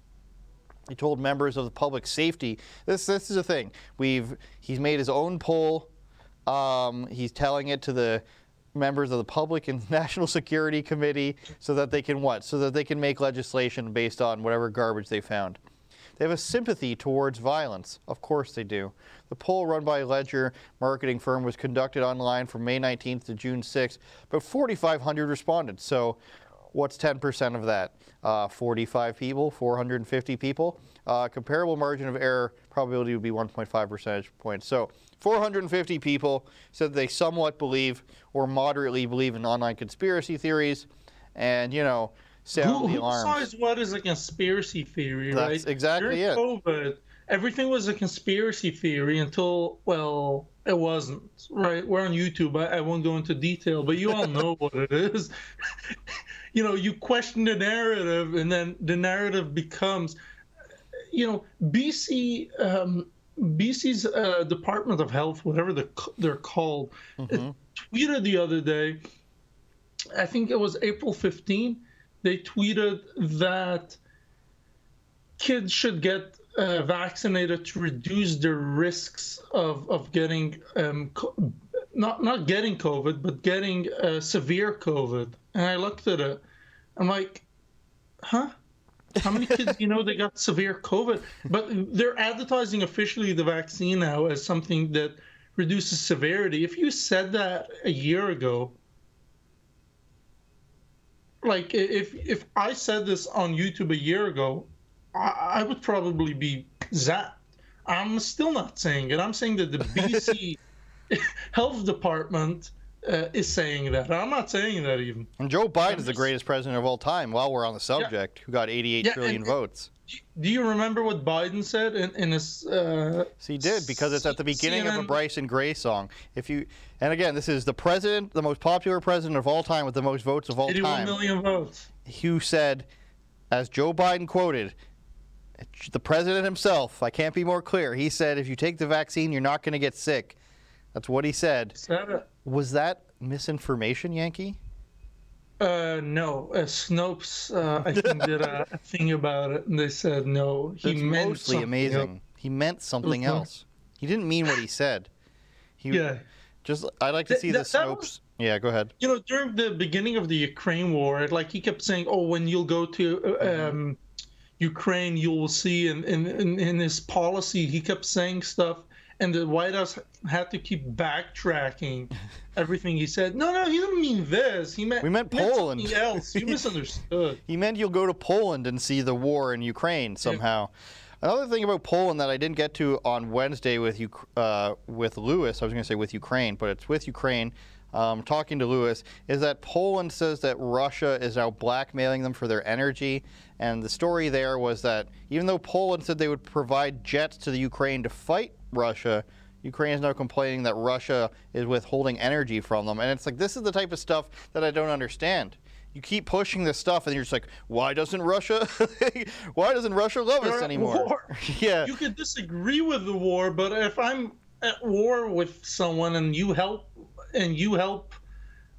He told members of the public safety this this is a thing. We've he's made his own poll. Um, he's telling it to the members of the public and national security committee so that they can what? So that they can make legislation based on whatever garbage they found. They have a sympathy towards violence. Of course they do. The poll run by Leger marketing firm was conducted online from May 19th to June 6th, but 4,500 responded. So what's 10% of that? Uh, 45 people, 450 people. Uh, comparable margin of error probability would be 1.5 percentage points. So 450 people said they somewhat believe or moderately believe in online conspiracy theories, and you know, sound Who, the who decides what is a conspiracy theory, That's right? exactly During it. COVID, everything was a conspiracy theory until, well, it wasn't, right? We're on YouTube. I, I won't go into detail, but you all know what it is. you know, you question the narrative, and then the narrative becomes, you know, BC. Um, BC's uh, Department of Health, whatever they're, they're called, tweeted the other day, I think it was April 15, they tweeted that kids should get uh, vaccinated to reduce their risks of, of getting, um, not, not getting COVID, but getting uh, severe COVID. And I looked at it. I'm like, huh? How many kids do you know they got severe COVID? But they're advertising officially the vaccine now as something that reduces severity. If you said that a year ago, like if if I said this on YouTube a year ago, I, I would probably be zapped. I'm still not saying it. I'm saying that the BC health department uh, is saying that. I'm not saying that even. And Joe Biden is the greatest president of all time. While we're on the subject, who got 88 Yeah, trillion and- votes. Do you remember what Biden said in, in his? Uh, He did because it's at the beginning of a CNN Bryson Gray song. If you and again, this is the president, the most popular president of all time with the most votes of all 81 time. million votes. who said, as Joe Biden quoted, the president himself, I can't be more clear. He said, if you take the vaccine, you're not going to get sick. That's what he said. Was that misinformation, Yankee? Uh, no, uh, Snopes, uh, I think, did a, a thing about it, and they said no. He It's meant mostly something amazing. else. He meant something Mhm. else. He didn't mean what he said. He, Yeah. Just, I'd like to Th- see the that- that Snopes. was- yeah, go ahead. You know, during the beginning of the Ukraine war, like he kept saying, "Oh, when you'll go to uh, um, Ukraine, you will see." And in, in in his policy, he kept saying stuff, and the White House had to keep backtracking everything he said. No, no, he didn't mean this. He meant We meant meant Poland. something else. You misunderstood. He meant you'll go to Poland and see the war in Ukraine somehow. Another thing about Poland that I didn't get to on Wednesday with you uh, with Lewis, I was going to say with Ukraine, but it's with Ukraine. Um, talking to Lewis is that Poland says that Russia is now blackmailing them for their energy, and the story there was that even though Poland said they would provide jets to the Ukraine to fight Russia, Ukraine is now complaining that Russia is withholding energy from them, and it's like this is the type of stuff that I don't understand. You keep pushing this stuff and you're just like why doesn't russia why doesn't russia love They're us anymore? yeah. You could disagree with the war, but if I'm at war with someone and you help and you help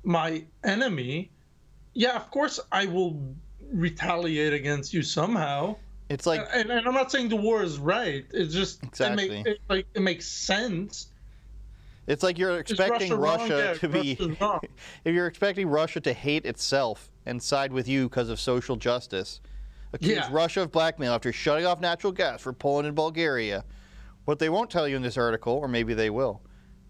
my enemy, yeah, of course I will retaliate against you somehow. It's like, and, and I'm not saying the war is right. It's just Exactly. It, make, it, like it makes sense. it's like you're expecting Russia wrong? russia Yeah, to be if you're expecting russia to hate itself and side with you because of social justice accuse Yeah. russia of blackmail after shutting off natural gas for poland and bulgaria what they won't tell you in this article or maybe they will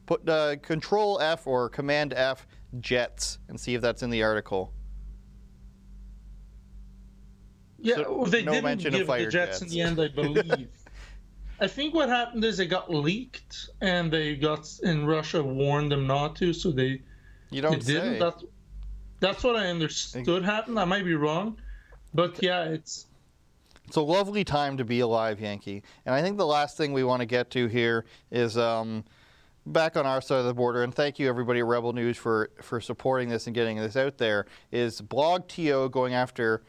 put uh, control f or command f jets and see if that's in the article Yeah, So, well, they no didn't give the fighter jets, in the end, I believe. I think what happened is they got leaked, and they got in Russia warned them not to, so they You don't they didn't. That's that's what I understood happened. I might be wrong, but yeah, it's It's a lovely time to be alive, Yankee. And I think the last thing we want to get to here is um, back on our side of the border. And thank you, everybody at Rebel News, for, for supporting this and getting this out there. Is Blog TO going after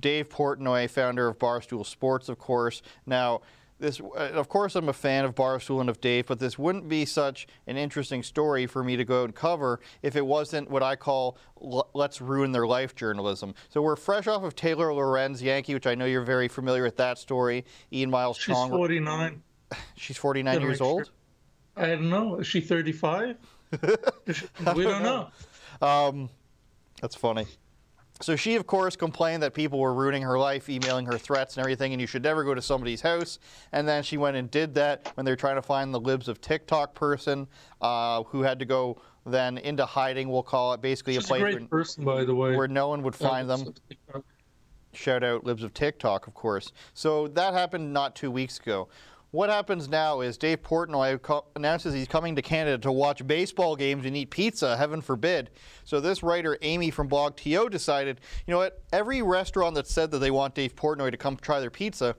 Dave Portnoy, founder of Barstool Sports, of course. Now, this, uh, of course, I'm a fan of Barstool and of Dave, but this wouldn't be such an interesting story for me to go and cover if it wasn't what I call let's ruin their life journalism. So we're fresh off of Taylor Lorenz Yankee, which I know you're very familiar with that story. Ian Miles Cheong. she's Cheong. 49. She's 49 Gotta years sure. old. I don't know. Is she 35? we don't know. Um, that's funny. So she, of course, complained that people were ruining her life, emailing her threats and everything, and you should never go to somebody's house. And then she went and did that when they were trying to find the libs of TikTok person uh, who had to go then into hiding, we'll call it, basically She's a place a where, person, by the way. where no one would find them. Shout out Libs of TikTok, of course. So that happened not two weeks ago. What happens now is Dave Portnoy announces he's coming to Canada to watch baseball games and eat pizza, heaven forbid. So this writer, Amy from Blog TO, decided, you know what, every restaurant that said that they want Dave Portnoy to come try their pizza,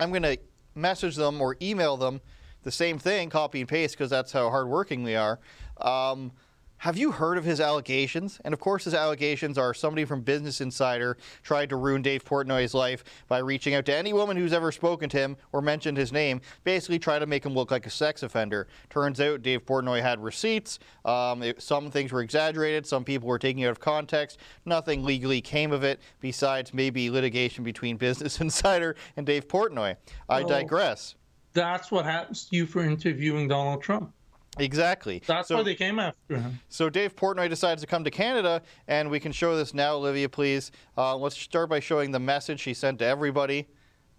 I'm going to message them or email them the same thing, copy and paste, because that's how hardworking we are. Um, have you heard of his allegations? And of course, his allegations are somebody from Business Insider tried to ruin Dave Portnoy's life by reaching out to any woman who's ever spoken to him or mentioned his name, basically try to make him look like a sex offender. Turns out Dave Portnoy had receipts. Um, it- some things were exaggerated, some people were taking it out of context. Nothing legally came of it besides maybe litigation between Business Insider and Dave Portnoy. I Oh. digress. That's what happens to you for interviewing Donald Trump. Exactly. That's So- why they came after him. So Dave Portnoy decides to come to Canada, and we can show this now, Olivia, please. Uh, let's start by showing the message he sent to everybody.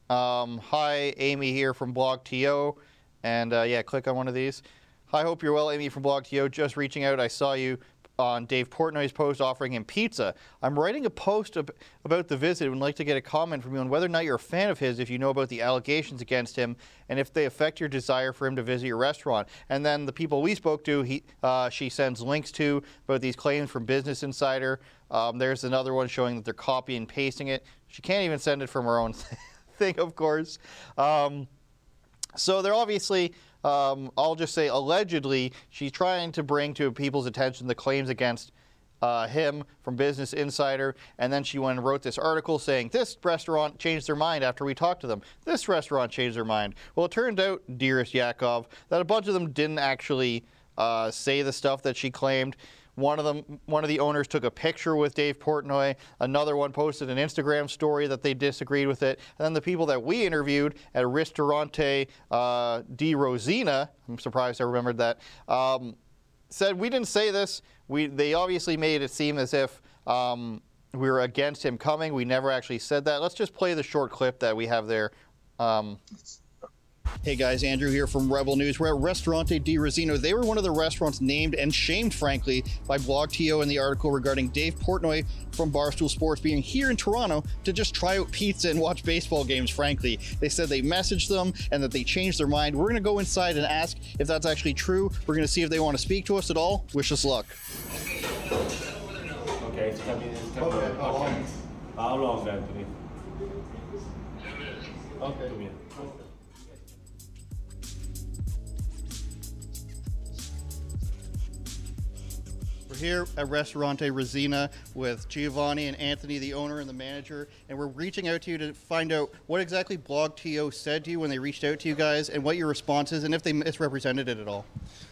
Um, hi, Amy here from Blog TO, and uh, yeah, click on one of these. Hi, hope you're well, Amy from Blog TO. Just reaching out, I saw you on Dave Portnoy's post offering him pizza. I'm writing a post ab- about the visit and would like to get a comment from you on whether or not you're a fan of his, if you know about the allegations against him, and if they affect your desire for him to visit your restaurant. And then the people we spoke to, he, uh, she sends links to about these claims from Business Insider. Um, there's another one showing that they're copying and pasting it. She can't even send it from her own thing, of course. Um, so they're obviously, um, I'll just say allegedly, she's trying to bring to people's attention the claims against uh, him from Business Insider. And then she went and wrote this article saying this restaurant changed their mind after we talked to them. This restaurant changed their mind. Well, it turned out, dearest Yakov, that a bunch of them didn't actually uh, say the stuff that she claimed. One of them, one of the owners took a picture with Dave Portnoy. Another one posted an Instagram story that they disagreed with it. And then the people that we interviewed at Ristorante uh, di Rosina, I'm surprised I remembered that, um, said we didn't say this. We they obviously made it seem as if um, we were against him coming. We never actually said that. Let's just play the short clip that we have there. Um, Hey guys, Andrew here from Rebel News. We're at Restaurante di Rosino. They were one of the restaurants named and shamed, frankly, by Blog TO in the article regarding Dave Portnoy from Barstool Sports being here in Toronto to just try out pizza and watch baseball games, frankly. They said they messaged them and that they changed their mind. We're going to go inside and ask if that's actually true. We're going to see if they want to speak to us at all. Wish us luck. Okay, it's coming. It's coming. Okay. How long, Anthony? Okay. Here at Restaurante Rosina with Giovanni and Anthony, the owner and the manager, and we're reaching out to you to find out what exactly BlogTO said to you when they reached out to you guys, and what your response is, and if they misrepresented it at all.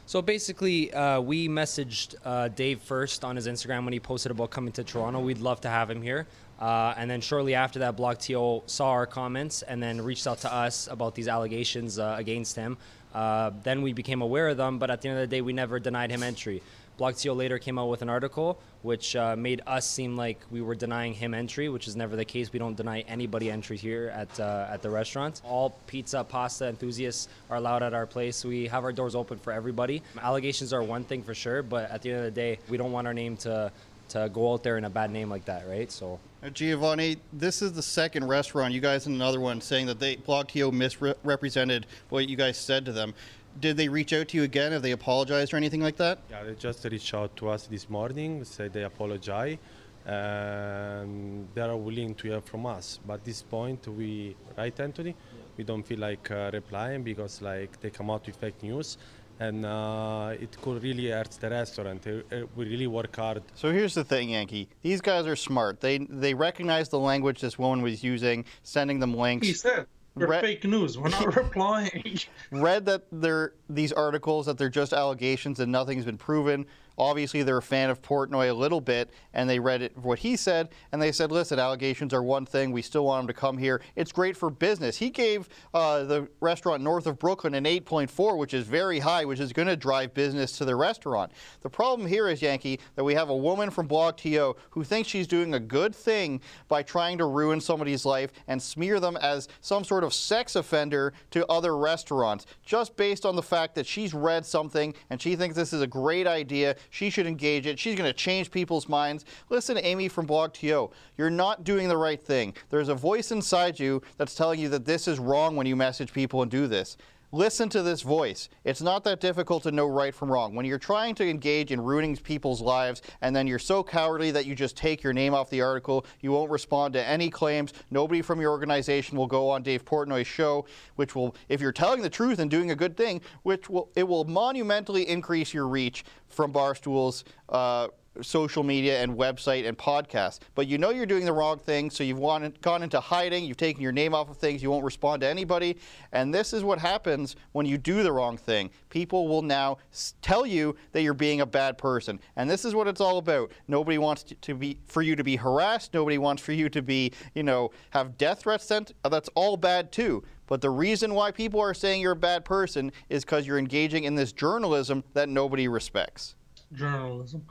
So basically, uh, we messaged uh, Dave first on his Instagram when he posted about coming to Toronto. We'd love to have him here. Uh, and then shortly after that, BlogTO saw our comments and then reached out to us about these allegations uh, against him. Uh, then we became aware of them, but at the end of the day, we never denied him entry. Blog later came out with an article which uh, made us seem like we were denying him entry, which is never the case. We don't deny anybody entry here at uh, at the restaurant. All pizza, pasta enthusiasts are allowed at our place. We have our doors open for everybody. Allegations are one thing for sure, but at the end of the day, we don't want our name to to go out there in a bad name like that, right? So. Giovanni, this is the second restaurant. You guys and another one saying that they Blog misrepresented what you guys said to them. Did they reach out to you again? Have they apologized or anything like that? Yeah, they just reached out to us this morning, said they apologize, and they are willing to hear from us. But at this point, we, right, Anthony? We don't feel like uh, replying because like they come out with fake news, and uh, it could really hurt the restaurant. Uh, uh, We really work hard. So here's the thing, Yankee. These guys are smart. They they recognize the language this woman was using, sending them links. He said, "They're Re- fake news. We're not replying." read that they're these articles that they're just allegations and nothing's been proven. Obviously they're a fan of Portnoy a little bit, and they read it, what he said, and they said, listen, allegations are one thing. We still want him to come here. It's great for business. He gave uh, the restaurant north of Brooklyn an 8.4, which is very high, which is going to drive business to the restaurant. The problem here is, Yankee, that we have a woman from BlogTO who thinks she's doing a good thing by trying to ruin somebody's life and smear them as some sort of sex offender to other restaurants, just based on the fact that she's read something and she thinks this is a great idea. She should engage it. She's going to change people's minds. Listen, Amy from BlogTO, you're not doing the right thing. There's a voice inside you that's telling you that this is wrong when you message people and do this. Listen to this voice. It's not that difficult to know right from wrong. When you're trying to engage in ruining people's lives and then you're so cowardly that you just take your name off the article, you won't respond to any claims, nobody from your organization will go on Dave Portnoy's show, which will, if you're telling the truth and doing a good thing, which will, it will monumentally increase your reach from Barstool's uh, social media and website and podcast. But you know you're doing the wrong thing, so you've wanted, gone into hiding, you've taken your name off of things, you won't respond to anybody. And this is what happens when you do the wrong thing. People will now tell you that you're being a bad person. And this is what it's all about. Nobody wants to, to be for you to be harassed, nobody wants for you to be, you know, have death threats sent. Uh, that's all bad too. But the reason why people are saying you're a bad person is because you're engaging in this journalism that nobody respects. Journalism.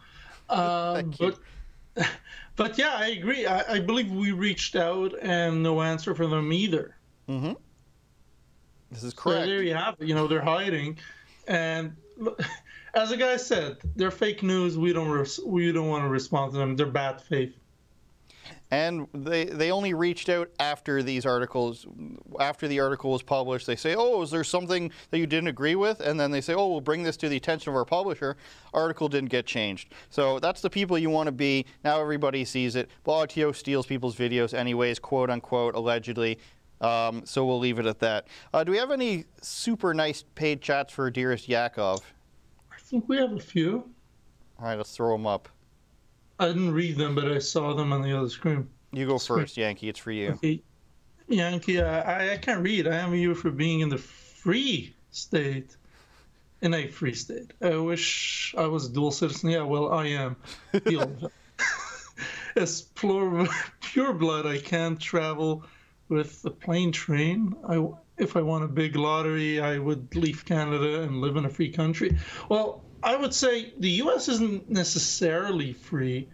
Um, but, but yeah, I agree. I, I believe we reached out and no answer from them either. Mm-hmm. This is So correct. there you have it. You know, they're hiding, and as the guy said, they're fake news. We don't res- we don't want to respond to them. They're bad faith. And they, they only reached out after these articles, after the article was published. They say, oh, is there something that you didn't agree with? And then they say, oh, we'll bring this to the attention of our publisher. Article didn't get changed. So that's the people you want to be. Now everybody sees it. BlogTO steals people's videos anyways, quote unquote, allegedly. Um, so we'll leave it at that. Uh, do we have any super nice paid chats for Dearest Yakov? I think we have a few. All right, let's throw them up. I didn't read them, but I saw them on the other screen. You go first, Yankee. It's for you. Okay. Yankee, I, I can't read. I am you for being in the free state. In a free state. I wish I was a dual citizen. Yeah, well, I am. Deal with it. As pure, pure blood, I can't travel with the plane train. I, if I won a big lottery, I would leave Canada and live in a free country. Well, I would say the U.S. isn't necessarily free.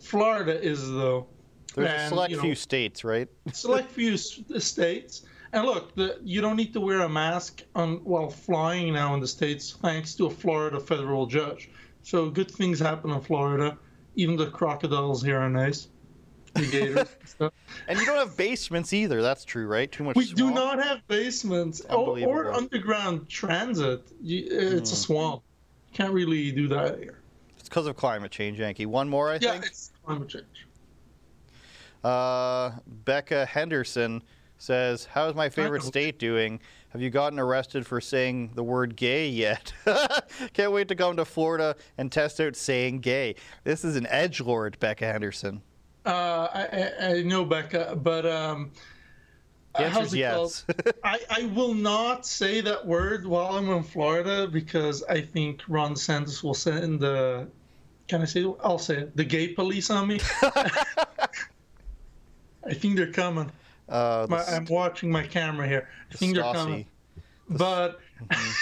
Florida is, though. There's a select you know, few states, right? select few states. And look, the, you don't need to wear a mask on, while flying now in the states, thanks to a Florida federal judge. So good things happen in Florida. Even the crocodiles here are nice. The gators. and stuff. And you don't have basements either. That's true, right? Too much. We do not have basements or, or underground transit. It's a Mm. swamp. Can't really do that here. It's because of climate change, Yankee. One more, I Yeah, think. it's climate change. Uh, Becca Henderson says, "How's my favorite state doing? Have you gotten arrested for saying the word gay yet? Can't wait to come to Florida and test out saying gay. This is an edge lord, Becca Henderson. Uh, I, I, I know Becca, but um, The answer's it yes. I, I will not say that word while I'm in Florida because I think Ron DeSantis will send the. Can I say? I'll say it. The gay police on me. I think they're coming. Uh, My, I'm watching my camera here. I think they're coming. But I,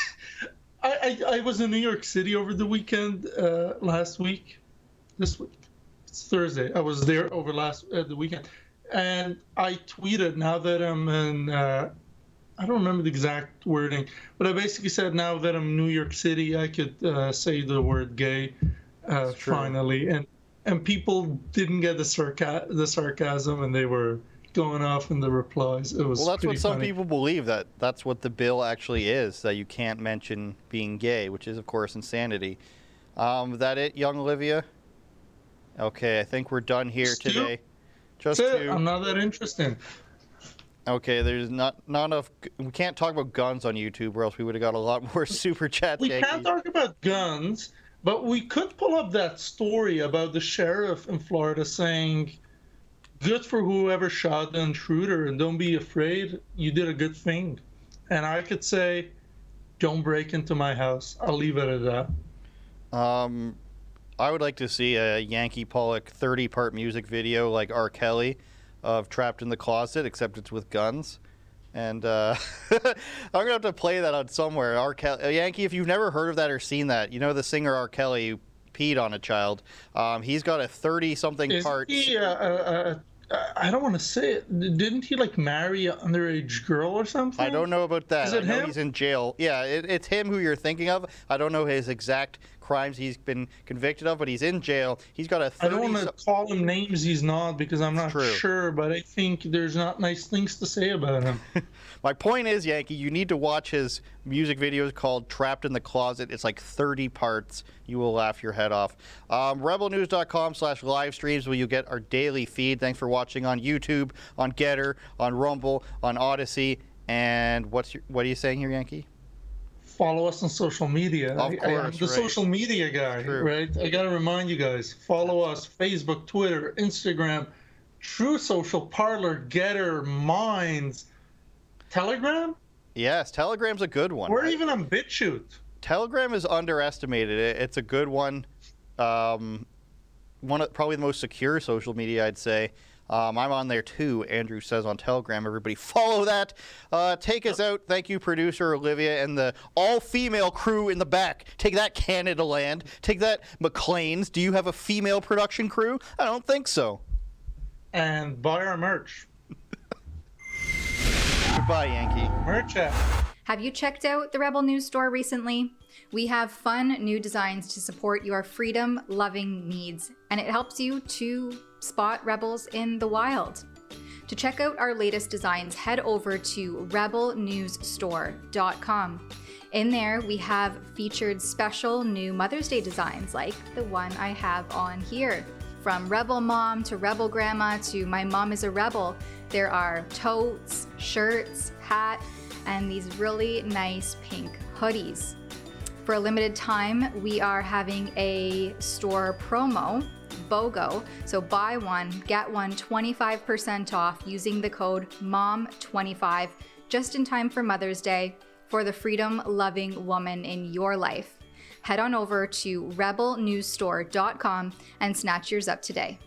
I I was in New York City over the weekend uh, last week. This week, it's Thursday. I was there over last uh, the weekend, and I tweeted now that I'm in. Uh, I don't remember the exact wording, but I basically said now that I'm in New York City, I could uh, say the word gay uh, finally, and and people didn't get the sarca- the sarcasm, and they were going off in the replies. It was Well, that's what some funny. people believe that that's what the bill actually is. That you can't mention being gay, which is of course insanity. Um, is that it, young Olivia? Okay, I think we're done here two? today. Just That's it. two. I'm not that interesting. Okay, there's not not enough. We can't talk about guns on YouTube, or else we would have got a lot more super chats. We can't talk about guns, but we could pull up that story about the sheriff in Florida saying, "Good for whoever shot the intruder, and don't be afraid. You did a good thing." And I could say, "Don't break into my house." I'll leave it at that. Um, I would like to see a Yankee Pollock 30 part music video like R. Kelly of Trapped in the Closet, except it's with guns. And uh, I'm going to have to play that on somewhere. R. Kelly, uh, Yankee, if you've never heard of that or seen that, you know the singer R. Kelly peed on a child. Um, he's got a 30 something Is part. he? Uh, uh, I don't want to say it. Didn't he like marry an underage girl or something? I don't know about that. Is it him? he's in jail. Yeah, it, it's him who you're thinking of. I don't know his exact crimes he's been convicted of, but he's in jail. He's got a 30 I don't want to call him names he's not because I'm not True. sure, but I think there's not nice things to say about him. My point is, Yankee, you need to watch his music videos called Trapped in the Closet. It's like 30 parts. You will laugh your head off. Um, rebelnews.com slash live streams where you get our daily feed. Thanks for watching on YouTube, on Gettr, on Rumble, on Odysee. And what's your, what are you saying here, Yankee? Follow us on social media. Of I- I, am course, the right. social media guy, right? I got to remind you guys follow us Facebook, Twitter, Instagram, True Social, Parler, Gettr, Minds, Telegram. Yes, Telegram's a good one. We're I- even on BitChute. Telegram is underestimated. It's a good one. Um, one of, probably the most secure social media, I'd say. Um, I'm on there too. Andrew says on Telegram. Everybody follow that. Uh, take us out. Thank you, producer Olivia and the all-female crew in the back. Take that, Canadaland. Take that, Maclean's. Do you have a female production crew? I don't think so. And buy our merch. Goodbye, Yankee. Merch app. Have you checked out the Rebel News store recently? We have fun new designs to support your freedom loving needs, and it helps you to spot rebels in the wild. To check out our latest designs, head over to rebelnewsstore.com. In there, we have featured special new Mother's Day designs like the one I have on here. From Rebel Mom to Rebel Grandma to My Mom is a Rebel, there are totes, shirts, hat, and these really nice pink hoodies. For a limited time, we are having a store promo, BOGO. So buy one, get one 25% off using the code MOM25 just in time for Mother's Day for the freedom loving woman in your life. Head on over to rebelnewsstore.com and snatch yours up today.